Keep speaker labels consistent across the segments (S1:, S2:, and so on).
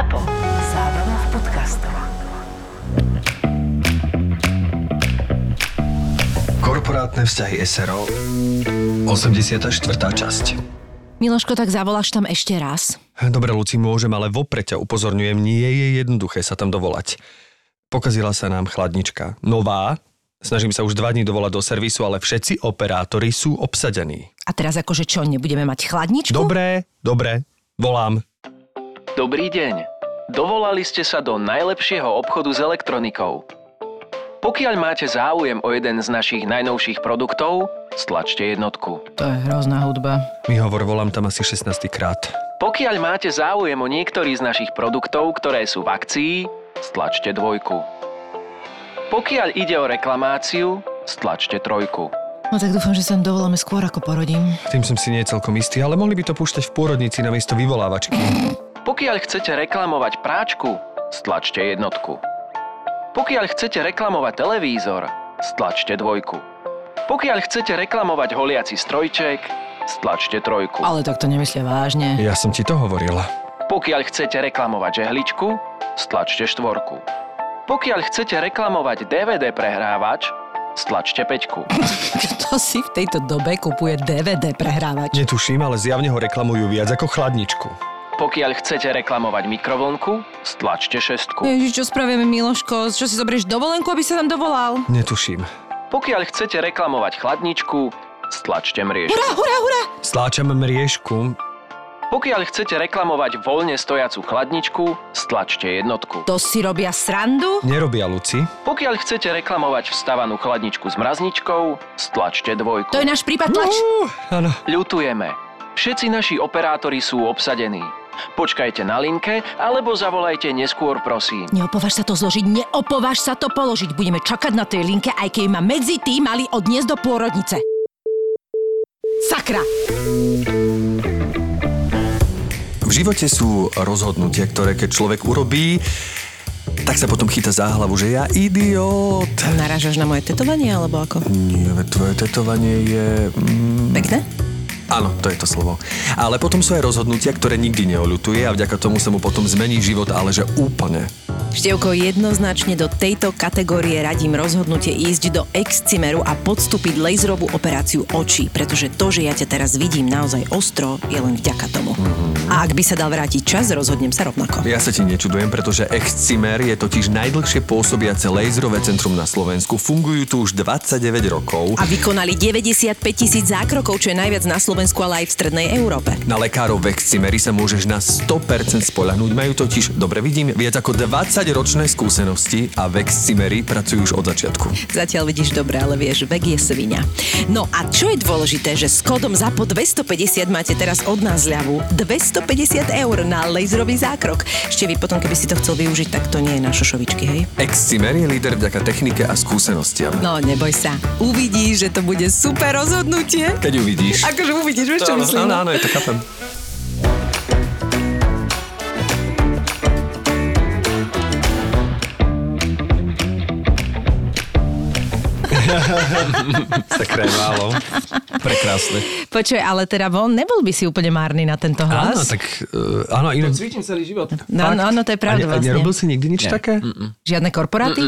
S1: Zapo. Zábrná v podcastov.
S2: Korporátne vzťahy SRO 84. časť
S3: Miloško, tak zavoláš tam ešte raz.
S2: Dobre, Luci, môžem, ale vopred ťa upozorňujem, nie je jednoduché sa tam dovolať. Pokazila sa nám chladnička. Nová, snažím sa už dva dní dovolať do servisu, ale všetci operátori sú obsadení.
S3: A teraz akože čo, nebudeme mať chladničku?
S2: Dobre, dobre, volám.
S4: Dobrý deň. Dovolali ste sa do najlepšieho obchodu s elektronikou. Pokiaľ máte záujem o jeden z našich najnovších produktov, stlačte jednotku.
S3: To je hrozná hudba.
S2: Mi hovor, volám tam asi 16 krát.
S4: Pokiaľ máte záujem o niektorý z našich produktov, ktoré sú v akcii, stlačte dvojku. Pokiaľ ide o reklamáciu, stlačte trojku.
S3: No tak dúfam, že sa dovoláme skôr ako porodím.
S2: Tým som si nie celkom istý, ale mohli by to púšťať v pôrodnici namiesto vyvolávačky.
S4: Pokiaľ chcete reklamovať práčku, stlačte jednotku. Pokiaľ chcete reklamovať televízor, stlačte dvojku. Pokiaľ chcete reklamovať holiaci strojček, stlačte trojku.
S3: Ale tak to nemyslia vážne.
S2: Ja som ti to hovorila.
S4: Pokiaľ chcete reklamovať žehličku, stlačte štvorku. Pokiaľ chcete reklamovať DVD prehrávač, stlačte peťku.
S3: Kto si v tejto dobe kupuje DVD prehrávač?
S2: Netuším, ale zjavne ho reklamujú viac ako chladničku.
S4: Pokiaľ chcete reklamovať mikrovlnku, stlačte šestku.
S3: Ježiš, čo spravíme, Miloško? Čo si zoberieš dovolenku, aby sa tam dovolal?
S2: Netuším.
S4: Pokiaľ chcete reklamovať chladničku, stlačte mriež.
S3: Hurá, hurá, hurá!
S2: Stláčam mriežku.
S4: Pokiaľ chcete reklamovať voľne stojacu chladničku, stlačte jednotku.
S3: To si robia srandu?
S2: Nerobia Luci.
S4: Pokiaľ chcete reklamovať vstavanú chladničku s mrazničkou, stlačte dvojku.
S3: To je náš prípad, tlač.
S2: Uh, áno.
S4: Ľutujeme. Všetci naši operátori sú obsadení. Počkajte na linke, alebo zavolajte neskôr, prosím.
S3: Neopováž sa to zložiť, neopováž sa to položiť. Budeme čakať na tej linke, aj keď ma medzi tým mali odniesť do pôrodnice. Sakra!
S2: V živote sú rozhodnutia, ktoré keď človek urobí, tak sa potom chytá za hlavu, že ja idiot.
S3: Narážaš na moje tetovanie, alebo ako?
S2: Nie, tvoje tetovanie je... Mm,
S3: Pekné?
S2: Áno, to je to slovo. Ale potom sú aj rozhodnutia, ktoré nikdy neoľutuje a vďaka tomu sa mu potom zmení život, ale že úplne.
S3: Števko, jednoznačne do tejto kategórie radím rozhodnutie ísť do Excimeru a podstúpiť laserovú operáciu očí, pretože to, že ja ťa teraz vidím naozaj ostro, je len vďaka tomu. A ak by sa dal vrátiť čas, rozhodnem sa rovnako.
S2: Ja sa ti nečudujem, pretože Excimer je totiž najdlhšie pôsobiace laserové centrum na Slovensku. Fungujú tu už 29 rokov.
S3: A vykonali 95 tisíc zákrokov, čo je najviac na Slovensku, ale aj v strednej Európe.
S2: Na lekárov v Excimeri sa môžeš na 100% spolahnúť. Majú totiž, dobre vidím, viac ako 20 ročné skúsenosti a v Excimeri pracujú už od začiatku.
S3: Zatiaľ vidíš dobre, ale vieš, vek je svinia. No a čo je dôležité, že s kódom ZAPO 250 máte teraz od nás ľavu 250 eur na laserový zákrok. Ešte vy potom, keby si to chcel využiť, tak to nie je na šošovičky, hej?
S2: Excimer je líder vďaka technike a skúsenostiam.
S3: No, neboj sa. Uvidíš, že to bude super rozhodnutie.
S2: Keď uvidíš.
S3: Akože uvidíš, vieš, čo myslím?
S2: Áno, áno, je to chápem. Takré málo. Prekrásne.
S3: Počuj, ale teda on nebol by si úplne márny na tento
S2: Áno,
S3: hlas.
S2: tak uh, áno, inak...
S5: Cvičím celý život.
S3: No, no, áno, to je pravda
S2: a, ne- a
S3: vlastne.
S2: nerobil si nikdy nič
S5: Nie.
S2: také?
S3: Žiadne korporáty?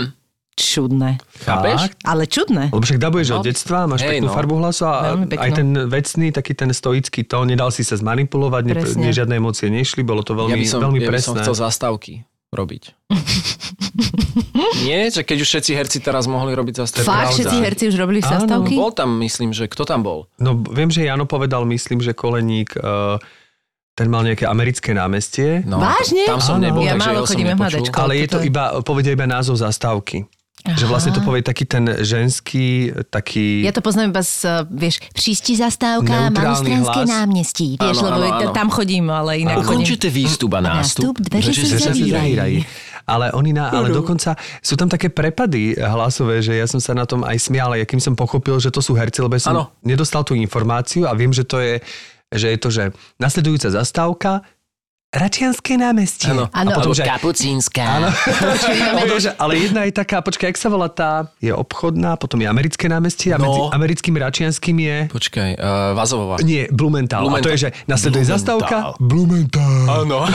S3: Čudné.
S5: Chápeš?
S3: Ale čudné.
S2: Lebo však dabuješ
S5: No.
S2: od detstva, máš
S5: Hej,
S2: peknú
S5: no.
S2: farbu hlasu a aj ten vecný, taký ten stoický tón, nedal si sa zmanipulovať, ne, ne, žiadne emócie nešli, bolo to veľmi,
S5: ja by som,
S2: veľmi
S5: ja by som
S2: presné.
S5: chcel zastávky robiť. Nie, že keď už všetci herci teraz mohli robiť zastávky.
S3: Fakt,
S2: pravda.
S3: všetci herci už robili
S2: Áno.
S3: zastávky?
S5: Bol tam, myslím, že kto tam bol?
S2: No viem, že Jano povedal, myslím, že Koleník, uh, ten mal nejaké americké námestie,
S5: No,
S3: Vážne?
S5: Tam som
S2: Áno.
S5: nebol,
S3: Ja
S5: takže
S3: málo
S5: jeho som
S3: chodím
S5: nepočul.
S2: ale je to iba, povedia iba názov zastávky. Že vlastne to povie taký ten ženský, taký...
S3: Ja to poznám iba z, uh, vieš, příští zastávka, Malostranské náměstí. Vieš,
S5: Áno,
S3: lebo
S5: áno, áno.
S3: tam chodím, ale inak chodím.
S5: Ukončite výstup a nástup.
S3: Nástup, dveře
S5: Dveře.
S2: Ale oni na, ale dokonca sú tam také prepady hlasové, že ja som sa na tom aj smial, ale kým som pochopil, že to sú herci, lebo ja som
S5: Áno.
S2: nedostal tú informáciu a viem, že to je, že je to, že nasledujúca zastávka, Račianské námestie.
S4: Áno.
S3: Áno.
S4: A potom
S2: že-
S4: kapucínska.
S2: Potom, že- ale jedna je taká, počkaj, jak sa volá tá, je obchodná, potom je americké námestie a medzi
S4: No.
S2: americkým račianským je...
S4: Počkaj, uh, Vazovova.
S2: Nie, Blumenthal. A to je, že nasleduje
S4: Blumenthal.
S2: zastávka Blumenthal.
S4: Áno.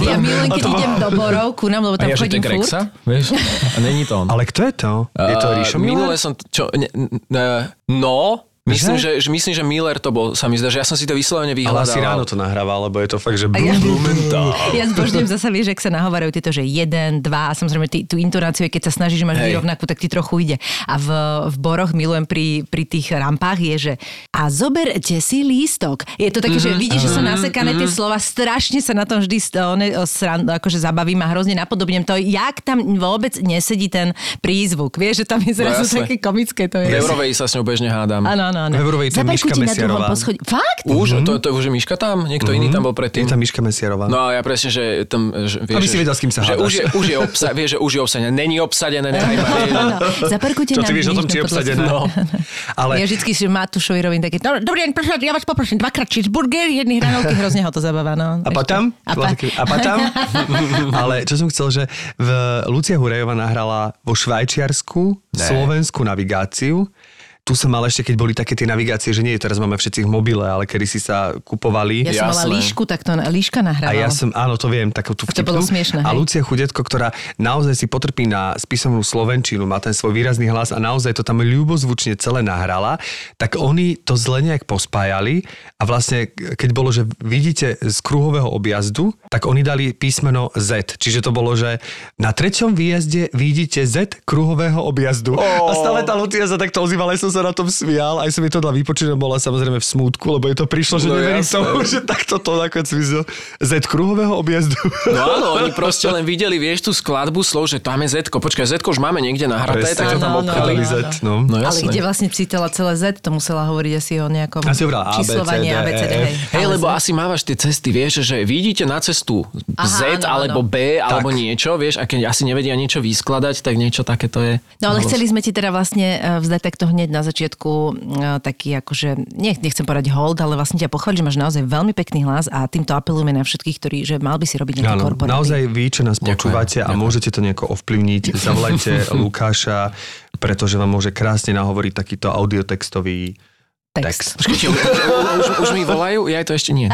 S3: Ja milujem, keď idem do Borov ku nám, lebo
S4: A
S3: tam
S4: ja, že to
S3: chodím
S4: je
S3: furt.
S4: Grexa? Vieš? A není to on.
S2: Ale kto je to? Je to Ríšo
S4: Minule
S2: Miller?
S4: som... t- Čo, ne, ne, no, myslím že? Že, myslím, že Miller to bol, sa mi zdá, že ja som si to vyslovene
S2: Ale
S4: vyhľadal.
S2: asi ráno to nahrával, lebo je to fakt, že
S3: ja-
S2: Blumenthal.
S3: Ja zbožňujem zasa, vieš, ak sa nahovárajú tieto, že jeden, dva a samozrejme ty, tú intonáciu, keď sa snažíš mať vždy
S4: Hej.
S3: rovnakú, tak ti trochu ide. A v, v boroch milujem pri, pri tých rampách je, že a zoberte si lístok. Je to také, že vidíš, že sú nasekané tie slova, strašne sa na tom vždy one, sran, akože zabavím a hrozne napodobnem to, jak tam vôbec nesedí ten prízvuk. Vieš, že tam je zrazu
S4: jasné.
S3: také komické to
S4: V
S3: je.
S4: Eurovej sa s ňou bežne hádam.
S3: Áno, áno, áno.
S2: V Eurovej to je Miška Mesiarová.
S3: poschodí. Fakt?
S4: Už? To, to už je Miška tam? Niekto iný tam bol predtým?
S2: Je tam Miška Mesiarová.
S4: No a ja presne, že tam... Že, vieš,
S2: Aby si
S4: že-
S2: vedel, s kým sa
S4: že
S2: hádaš.
S4: už je, už je, obsa, vieš, že už je obsadené. Není obsadené, nechaj ma. vieš.
S3: Áno, zaparkujte
S2: Čo ty vieš o tom, či je obsadené?
S4: No.
S2: Ale
S3: Ja vždycky si Matúšovi robím také, "No, dobrý deň, prosím, ja vás poprosím, dvakrát cheeseburger, jedný hranolky, hrozne ho to zabáva. No.
S2: A potom?
S3: A, pa-
S2: a potom? Ale čo som chcel, že v Lucia Hurejová nahrala vo Švajčiarsku slovenskú navigáciu. Tu som mal ešte, keď boli také tie navigácie, že nie, teraz máme všetci v mobile, ale kedy si sa kupovali.
S3: Ja som mala líšku, tak to líška
S2: A
S3: nahrávala.
S2: ja som, áno, to viem, takú tú
S3: To bolo
S2: vtipnú.
S3: smiešne,
S2: A. Lucia Chudetko, ktorá naozaj si potrpí na spisovnú slovenčinu, má ten svoj výrazný hlas a naozaj to tam ľubozvučne celé nahrala, tak oni to zle nejak pospájali a vlastne, keď bolo, že vidíte z kruhového objazdu, tak oni dali písmeno Z. Čiže to bolo, že na treťom výjazde vidíte Z kruhového objazdu. A stále tá Lucia sa takto ozývala, som sa na tom smial, aj som jej to dal vypočuť, a bola samozrejme v smútku, lebo je to prišlo, že
S4: No
S2: neverím
S4: jasné.
S2: tomu, že takto to nakoniec vyzlo. Z kruhového objazdu.
S4: No áno, oni proste len videli, vieš, tú skladbu slov, že tam je Zetko. Počkaj, Zetko už máme niekde nahraté, tak to tam
S3: áno,
S4: obchali.
S3: áno.
S2: Z, no.
S4: No
S3: ale
S4: jasné.
S3: kde vlastne cítila celé Z, to musela hovoriť asi o nejakom
S2: Asi hovorila A, B, C,
S3: číslovaní
S2: D,
S3: A, B, C, D,
S2: E,
S3: hej.
S4: Hej,
S3: Ale
S4: lebo
S3: Z-
S4: asi mávaš tie cesty, vieš, že vidíte na cestu Z alebo. B alebo niečo, vieš, a keď asi nevedia niečo vyskladať, tak niečo takéto je.
S3: No ale chceli sme ti teda vlastne eh, vzdať takto hneď na začiatku eh, taký akože, nech, nechcem povedať hold, ale vlastne ťa pochváliť, že máš naozaj veľmi pekný hlas a týmto apelujeme na všetkých, ktorí, že mal by si robiť nejaký
S2: Áno,
S3: korporátny.
S2: naozaj vy, čo nás
S4: Ďakujem,
S2: počúvate a
S4: ďakujem.
S2: môžete to nejako ovplyvniť, zavolajte Lukáša, pretože vám môže krásne nahovoriť takýto audiotextový
S3: Text.
S2: text.
S4: Počkajte, už, už, už mi volajú? Ja to ešte nie.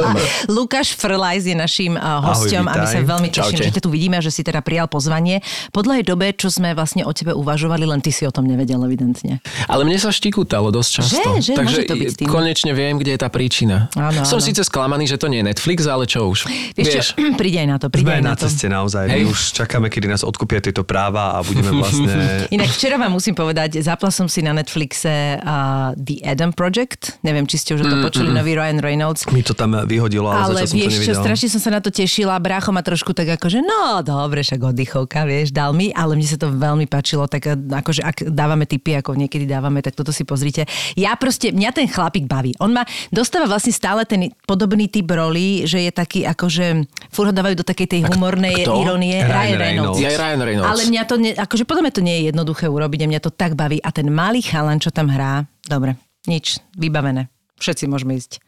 S3: Lukáš Frlajs je našim uh, hosťom a my sa veľmi teším,
S4: Čaute.
S3: že ťa tu vidíme a že si teda prijal pozvanie. Po dlhej dobe, čo sme vlastne o tebe uvažovali, len ty si o tom nevedel evidentne.
S4: Ale mne sa štikútalo dosť často.
S3: Že? Že?
S4: Takže
S3: Môže to byť tým.
S4: konečne viem, kde je tá príčina.
S3: Áno,
S4: Som
S3: áno.
S4: síce sklamaný, že to nie je Netflix, ale čo už.
S3: Vieš, čo, príde aj na to, príde
S2: Sme
S3: aj na,
S2: na
S3: to.
S2: ceste naozaj. My
S4: Hej.
S2: už čakáme, kedy nás odkúpia tieto práva a budeme vlastne...
S3: Inak včera vám musím povedať, zapla som si na Netflixe uh, The Adam Project. Neviem, či ste už o tom počuli, nový Ryan Reynolds.
S2: Mi to tam vyhodilo, ale,
S3: Ale
S2: zatiaľ som to
S3: vieš čo,
S2: nevidel.
S3: strašne som sa na to tešila. Brácho ma trošku tak akože, no dobre, však oddychovka, vieš, dal mi, ale mne sa to veľmi páčilo, tak eh, akože ak dávame tipy, ako niekedy dávame, tak toto si pozrite. Ja proste, mňa ten chlapík baví. On ma dostáva vlastne stále ten podobný typ roli, že je taký akože, furt ho dávajú do takej tej humornej
S4: kto?
S3: irónie.
S2: Ryan
S3: Ryan
S2: Reynolds.
S4: Ja Ryan Reynolds.
S3: Ale mňa to, ne, akože podľa mňa to nie je jednoduché urobiť a mňa to tak baví. A ten malý chalan, čo tam hrá, dobre, nič, vybavené. Všetci môžeme ísť.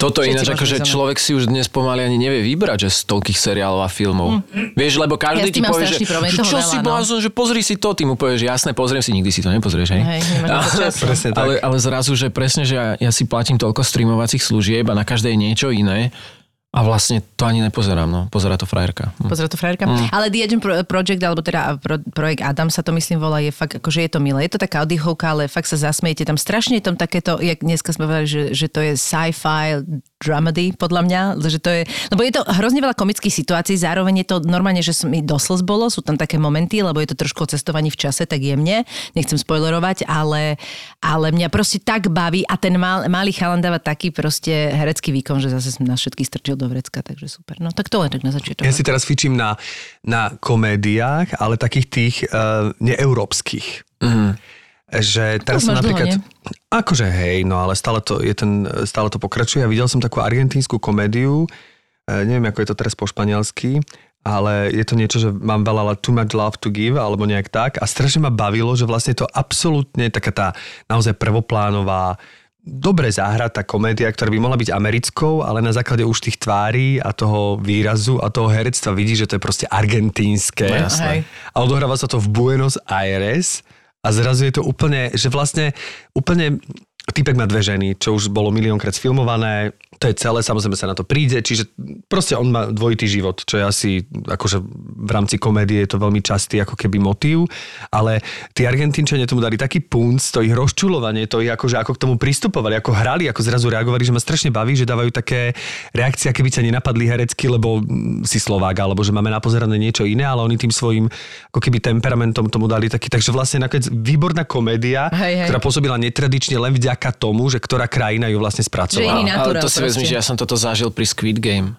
S4: Toto
S3: Všetci
S4: ináč,
S3: za mnou.
S4: človek si už dnes pomaly ani nevie vybrať, že z toľkých seriálov a filmov. Vieš, lebo
S3: Ja
S4: každý
S3: s
S4: ti povie, že,
S3: problém, je
S4: že čo
S3: veľa,
S4: si
S3: no.
S4: blázon, že pozri si to, ty mu povieš, že jasné, pozriem si, nikdy si to nepozrieš, hej?
S3: Hej,
S4: ale, ale zrazu, že presne, že ja, ja si platím toľko streamovacích služieb a na každej je niečo iné a vlastne to ani nepozerám, no. Pozerá to frajerka. Hm.
S3: Pozrieť to frajerka. Mm. Ale The Agent Pro- Project, alebo teda pro, projekt Adam sa to myslím volá, je fakt, akože je to milé. Je to taká oddychovka, ale fakt sa zasmiete. Tam strašne je tam takéto, jak dneska sme povedali, že, že to je sci-fi dramedy, podľa mňa, že to je, lebo je to hrozne veľa komických situácií, zároveň je to normálne, že mi doslz bolo, sú tam také momenty, lebo je to trošku o cestovaní v čase, tak jemne, nechcem spoilerovať, ale, ale mňa proste tak baví a ten mal, malý chalan dáva taký proste herecký výkon, že zase som nás všetkých strčil do vrecka, takže super. No tak to len tak na začiatok.
S2: Ja si teraz fičím na, na komédiách, ale takých tých uh, neeurópskych.
S4: Mhm.
S2: Že teraz som
S3: dlho,
S2: napríklad...
S3: nie?
S2: akože hej, no ale stále to, je ten, stále to pokračuje. Ja videl som takú argentínsku komédiu, eh, neviem, ako je to teraz po španielsky, ale je to niečo, že mám veľa ale too much love to give, alebo nejak tak. A strašne ma bavilo, že vlastne to absolútne taká tá naozaj prvoplánová dobre zahratá komédia, ktorá by mohla byť americkou, ale na základe už tých tvári a toho výrazu a toho herectva vidí, že to je proste argentínske.
S4: No jasné.
S2: A odohráva sa to v Buenos Aires a zrazu je to úplne, že vlastne úplne Týpek má dve ženy, čo už bolo miliónkrát sfilmované, to je celé, samozrejme sa na to príde, čiže proste on má dvojitý život, čo je asi, akože v rámci komédie je to veľmi častý ako keby motív, ale tí Argentínčania tomu dali taký punc, to ich rozčulovanie, to ich akože ako k tomu pristupovali, ako hrali, ako zrazu reagovali, že ma strašne baví, že dávajú také reakcie, keby ťa nenapadli herecky, lebo si Slovák, alebo že máme napozerané niečo iné, ale oni tým svojim ako keby temperamentom tomu dali taký, takže vlastne nakoniec výborná komédia,
S3: Hej, hej.
S2: ktorá pôsobila netradične len vďaka tomu, že ktorá krajina ju vlastne
S3: Že
S2: spracovala.
S3: iný
S4: Ale
S3: naturál
S4: to si vezmi,
S3: proste.
S4: že ja som toto zažil pri Squid Game.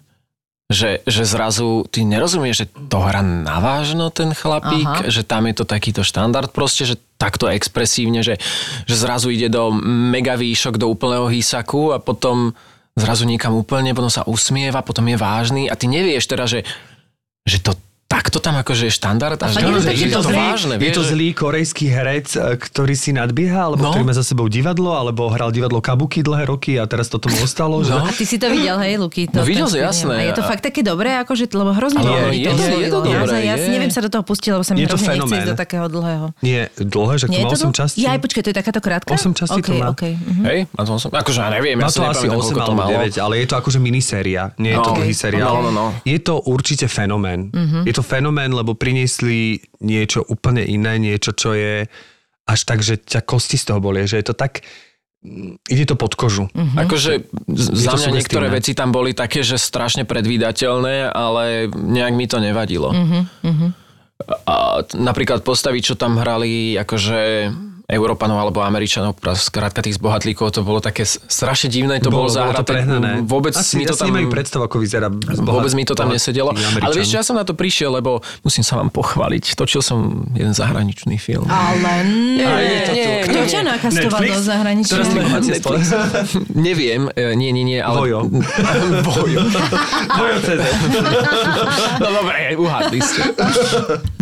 S4: Že, že zrazu ty nerozumieš, že to hrá navážno ten chlapík,
S3: Aha.
S4: že tam je to takýto štandard proste, že takto expresívne, že, že zrazu ide do mega výšok, do úplného hýsaku a potom zrazu niekam úplne, potom sa usmieva, potom je vážny a ty nevieš teda, že, že to takto tam akože je štandard a, že,
S3: je to
S4: že je to
S3: dobrý-
S4: vážne.
S2: je to
S4: že-
S2: zlý korejský herec, e, ktorý si nadbieha, alebo
S4: No.
S2: ktorý má za sebou divadlo, alebo hral divadlo Kabuki dlhé roky a teraz to tomu ostalo. Že...
S4: No.
S3: A ty si to videl, hej, Luky? To,
S4: No videl
S3: film.
S4: jasné.
S3: A je to fakt také dobré, akože, lebo hrozne
S4: Ale
S3: veľa
S4: je, je,
S3: to
S4: je to dobré,
S3: Naozaj, ja si
S4: je.
S3: neviem sa do toho pustiť, lebo sa mi
S2: Je to
S3: hrozne nechce
S2: fenomén.
S3: ísť do takého dlhého.
S2: Nie, dlhé, že to má 8
S3: dlho?
S2: častí.
S3: Ja aj počkaj, to je takáto krátka?
S2: Osem častí to
S3: okay,
S2: má.
S3: Okay, mhm.
S4: Hej, a to som, akože ja neviem,
S2: Má
S4: ja si
S2: to asi
S4: nepamätám,
S2: 8
S4: koľko to
S2: alebo
S4: malo.
S2: 9, ale je to akože miniséria, nie je to
S4: No.
S2: dlhý seriál.
S4: No, no, no.
S2: Je to určite fenomén.
S3: Mhm.
S2: Je to fenomén, lebo priniesli niečo úplne iné, niečo, čo je až tak, že ťa kosti z toho bolie, že je to tak, mm, ide to pod kožu.
S3: Mhm.
S4: Akože za mňa niektoré veci tam boli také, že strašne predvídateľné, ale nejak mi to nevadilo.
S3: Mhm,
S4: A napríklad postavy, čo tam hrali, akože Európanov alebo Američanov, skrátka tých zbohatlíkov, to bolo také strašne divné, to bolo,
S2: to
S4: zahraté.
S2: prehnané.
S4: Vôbec
S2: asi,
S4: mi to tam...
S2: nemajú predstavu, ako vyzerá zbohat-
S4: Vôbec mi to tam nesedelo. Ale vieš, ja som na to prišiel, lebo musím sa vám pochváliť. Točil som jeden zahraničný film.
S3: Ale nie.
S4: je to tu.
S3: Kto ťa nakastoval do zahraničia?
S4: Neviem, e, nie, nie, nie, ale...
S2: Vojo.
S4: Vojo.
S2: Vojo CZ.
S4: No dobre, uhádli ste.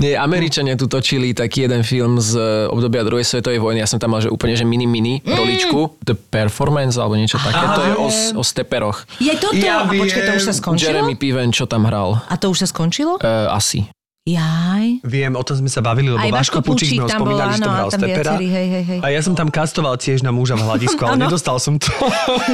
S4: Nie, Američania tu točili taký jeden film z obdobia druhej svetovej vojny. Ja som tam mal, že úplne, že mini mini roličku. The Performance alebo niečo také.
S3: Aha,
S4: to je o, o steperoch.
S3: Je toto?
S2: Ja
S3: a počkaj, to už sa skončilo?
S4: Jeremy Piven, čo tam hral?
S3: A to už sa skončilo?
S4: Uh, asi.
S3: Jaj.
S2: Viem, o tom sme sa bavili, lebo
S3: Aj
S2: Vaško Pučík sme ho spomínali, že to hral stepera.
S3: viacerí, hej, hej, hej.
S2: A ja som tam kastoval tiež na muža v hľadisku, ale nedostal som to.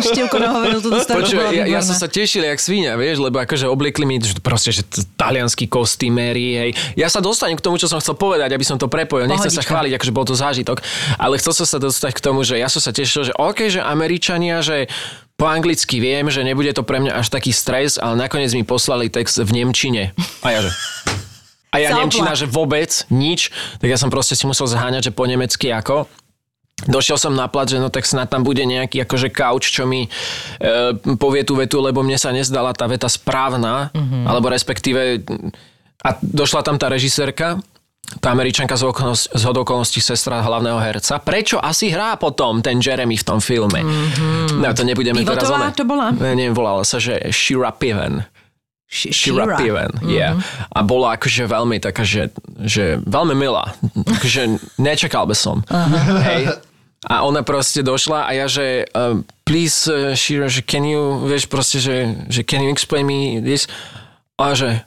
S3: Števko nahovoril túto starú.
S4: Počuj,
S3: bola
S4: ja, ja som sa tešil jak svinia, vieš, lebo akože obliekli mi že proste, že t- talianskí kostýmery, hej. Ja sa dostanem k tomu, čo som chcel povedať, aby som to prepojil. Nechcem sa chváliť, akože bol to zážitok, ale chcel som sa dostať k tomu, že ja som sa tešil, že OK, že Američania, že po anglicky viem, že nebude to pre mňa až taký stres, ale nakoniec mi poslali text v Nemčine. A ja že... A ja. Nemčina, že vôbec nič, tak ja som proste si musel zháňať, že po nemecky ako. Došiel som na plat, že no tak snad tam bude nejaký akože kauč, čo mi e, povie tú vetu, lebo mne sa nezdala tá veta správna, mm-hmm. alebo respektíve a došla tam tá režisérka, tá američanka z, okolnosti, z okolností sestra hlavného herca. Prečo asi hrá potom ten Jeremy v tom filme? Mm-hmm. No to nebudeme teraz...
S3: Pivotová
S4: one-
S3: to bola?
S4: Ne, neviem, volala sa, že Shira Piven.
S3: Sh-
S4: Shira
S3: Shira.
S4: Piven, yeah. A bola akože veľmi taká, že, že veľmi milá. Akože nečakal by som. Hej. A ona proste došla a ja, že uh, please, uh, Shira, že can you, vieš proste, že, že can you explain me this? A že,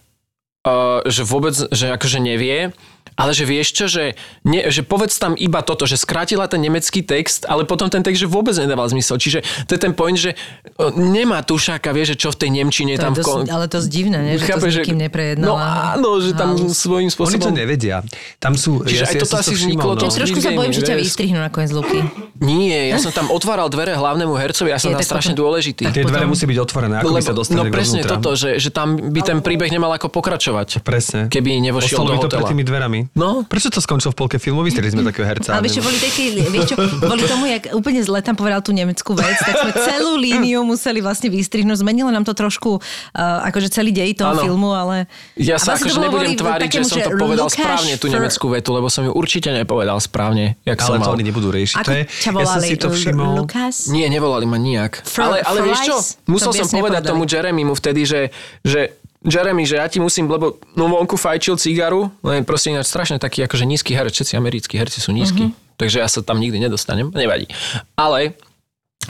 S4: uh, že vôbec, že akože nevie. Ale že vieš čo, že, ne, že povedz tam iba toto, že skrátila ten nemecký text, ale potom ten text, že vôbec nedával zmysel. Čiže to je ten point, že o, nemá tušáka, vie, že čo v tej Nemčine
S3: To
S4: tam... v kon-
S3: dosť, ale to je divné, nie? že to
S4: Chápeš,
S3: s nikým neprejednala.
S4: No áno, že tam
S3: Halus.
S4: svojím
S2: Oni
S4: spôsobom...
S2: to nevedia. Tam sú...
S4: Čiže aj
S2: si-
S4: toto
S2: som
S4: asi
S2: to
S4: vzniklo to-
S2: no.
S3: Čiže trošku sa bojím, že ťa vystrihnú nakoniec z Luky.
S4: Nie, ja som tam otváral dvere hlavnému hercovi, ja som
S3: Je,
S4: tam strašne
S3: potom-
S4: dôležitý.
S2: Tie dvere musí byť otvorené, ako by sa dostali
S4: no presne toto, že, že tam by ten príbeh nemal ako pokračovať.
S2: Presne.
S4: Keby nevošiel do
S2: to
S4: hotela.
S2: tými dverami.
S4: No.
S2: Prečo to skončilo v polke filmu? Vystreli sme takého herca.
S3: Ale vieš čo, boli také, vieš čo, boli tomu, jak úplne zle tam povedal tú nemeckú vec, tak sme celú líniu museli vlastne vystrihnúť. Zmenilo nám to trošku, uh, akože celý dej toho
S4: Áno.
S3: filmu, ale...
S4: Ja sa
S3: vlastne to
S4: akože nebudem tváriť, že som to povedal
S3: Lukáš
S4: správne, tú nemeckú vetu, lebo som ju určite nepovedal správne, jak som
S2: Ale to
S4: mal.
S2: oni nebudú riešiť.
S3: Ako
S2: to je,
S3: ťa
S2: ja som
S3: volali?
S2: si to všimol.
S3: Lukas?
S4: Nie, nevolali ma nijak.
S3: Fr-
S4: ale ale vieš čo?
S3: To
S4: Musel som povedať tomu Jeremymu vtedy, že, že Jeremy, že ja ti musím, lebo no vonku fajčil cigaru, len proste ináč strašne taký akože nízky herec, všetci americkí herci sú nízky,
S3: Mhm.
S4: uh-huh. takže ja sa tam nikdy nedostanem, nevadí. Ale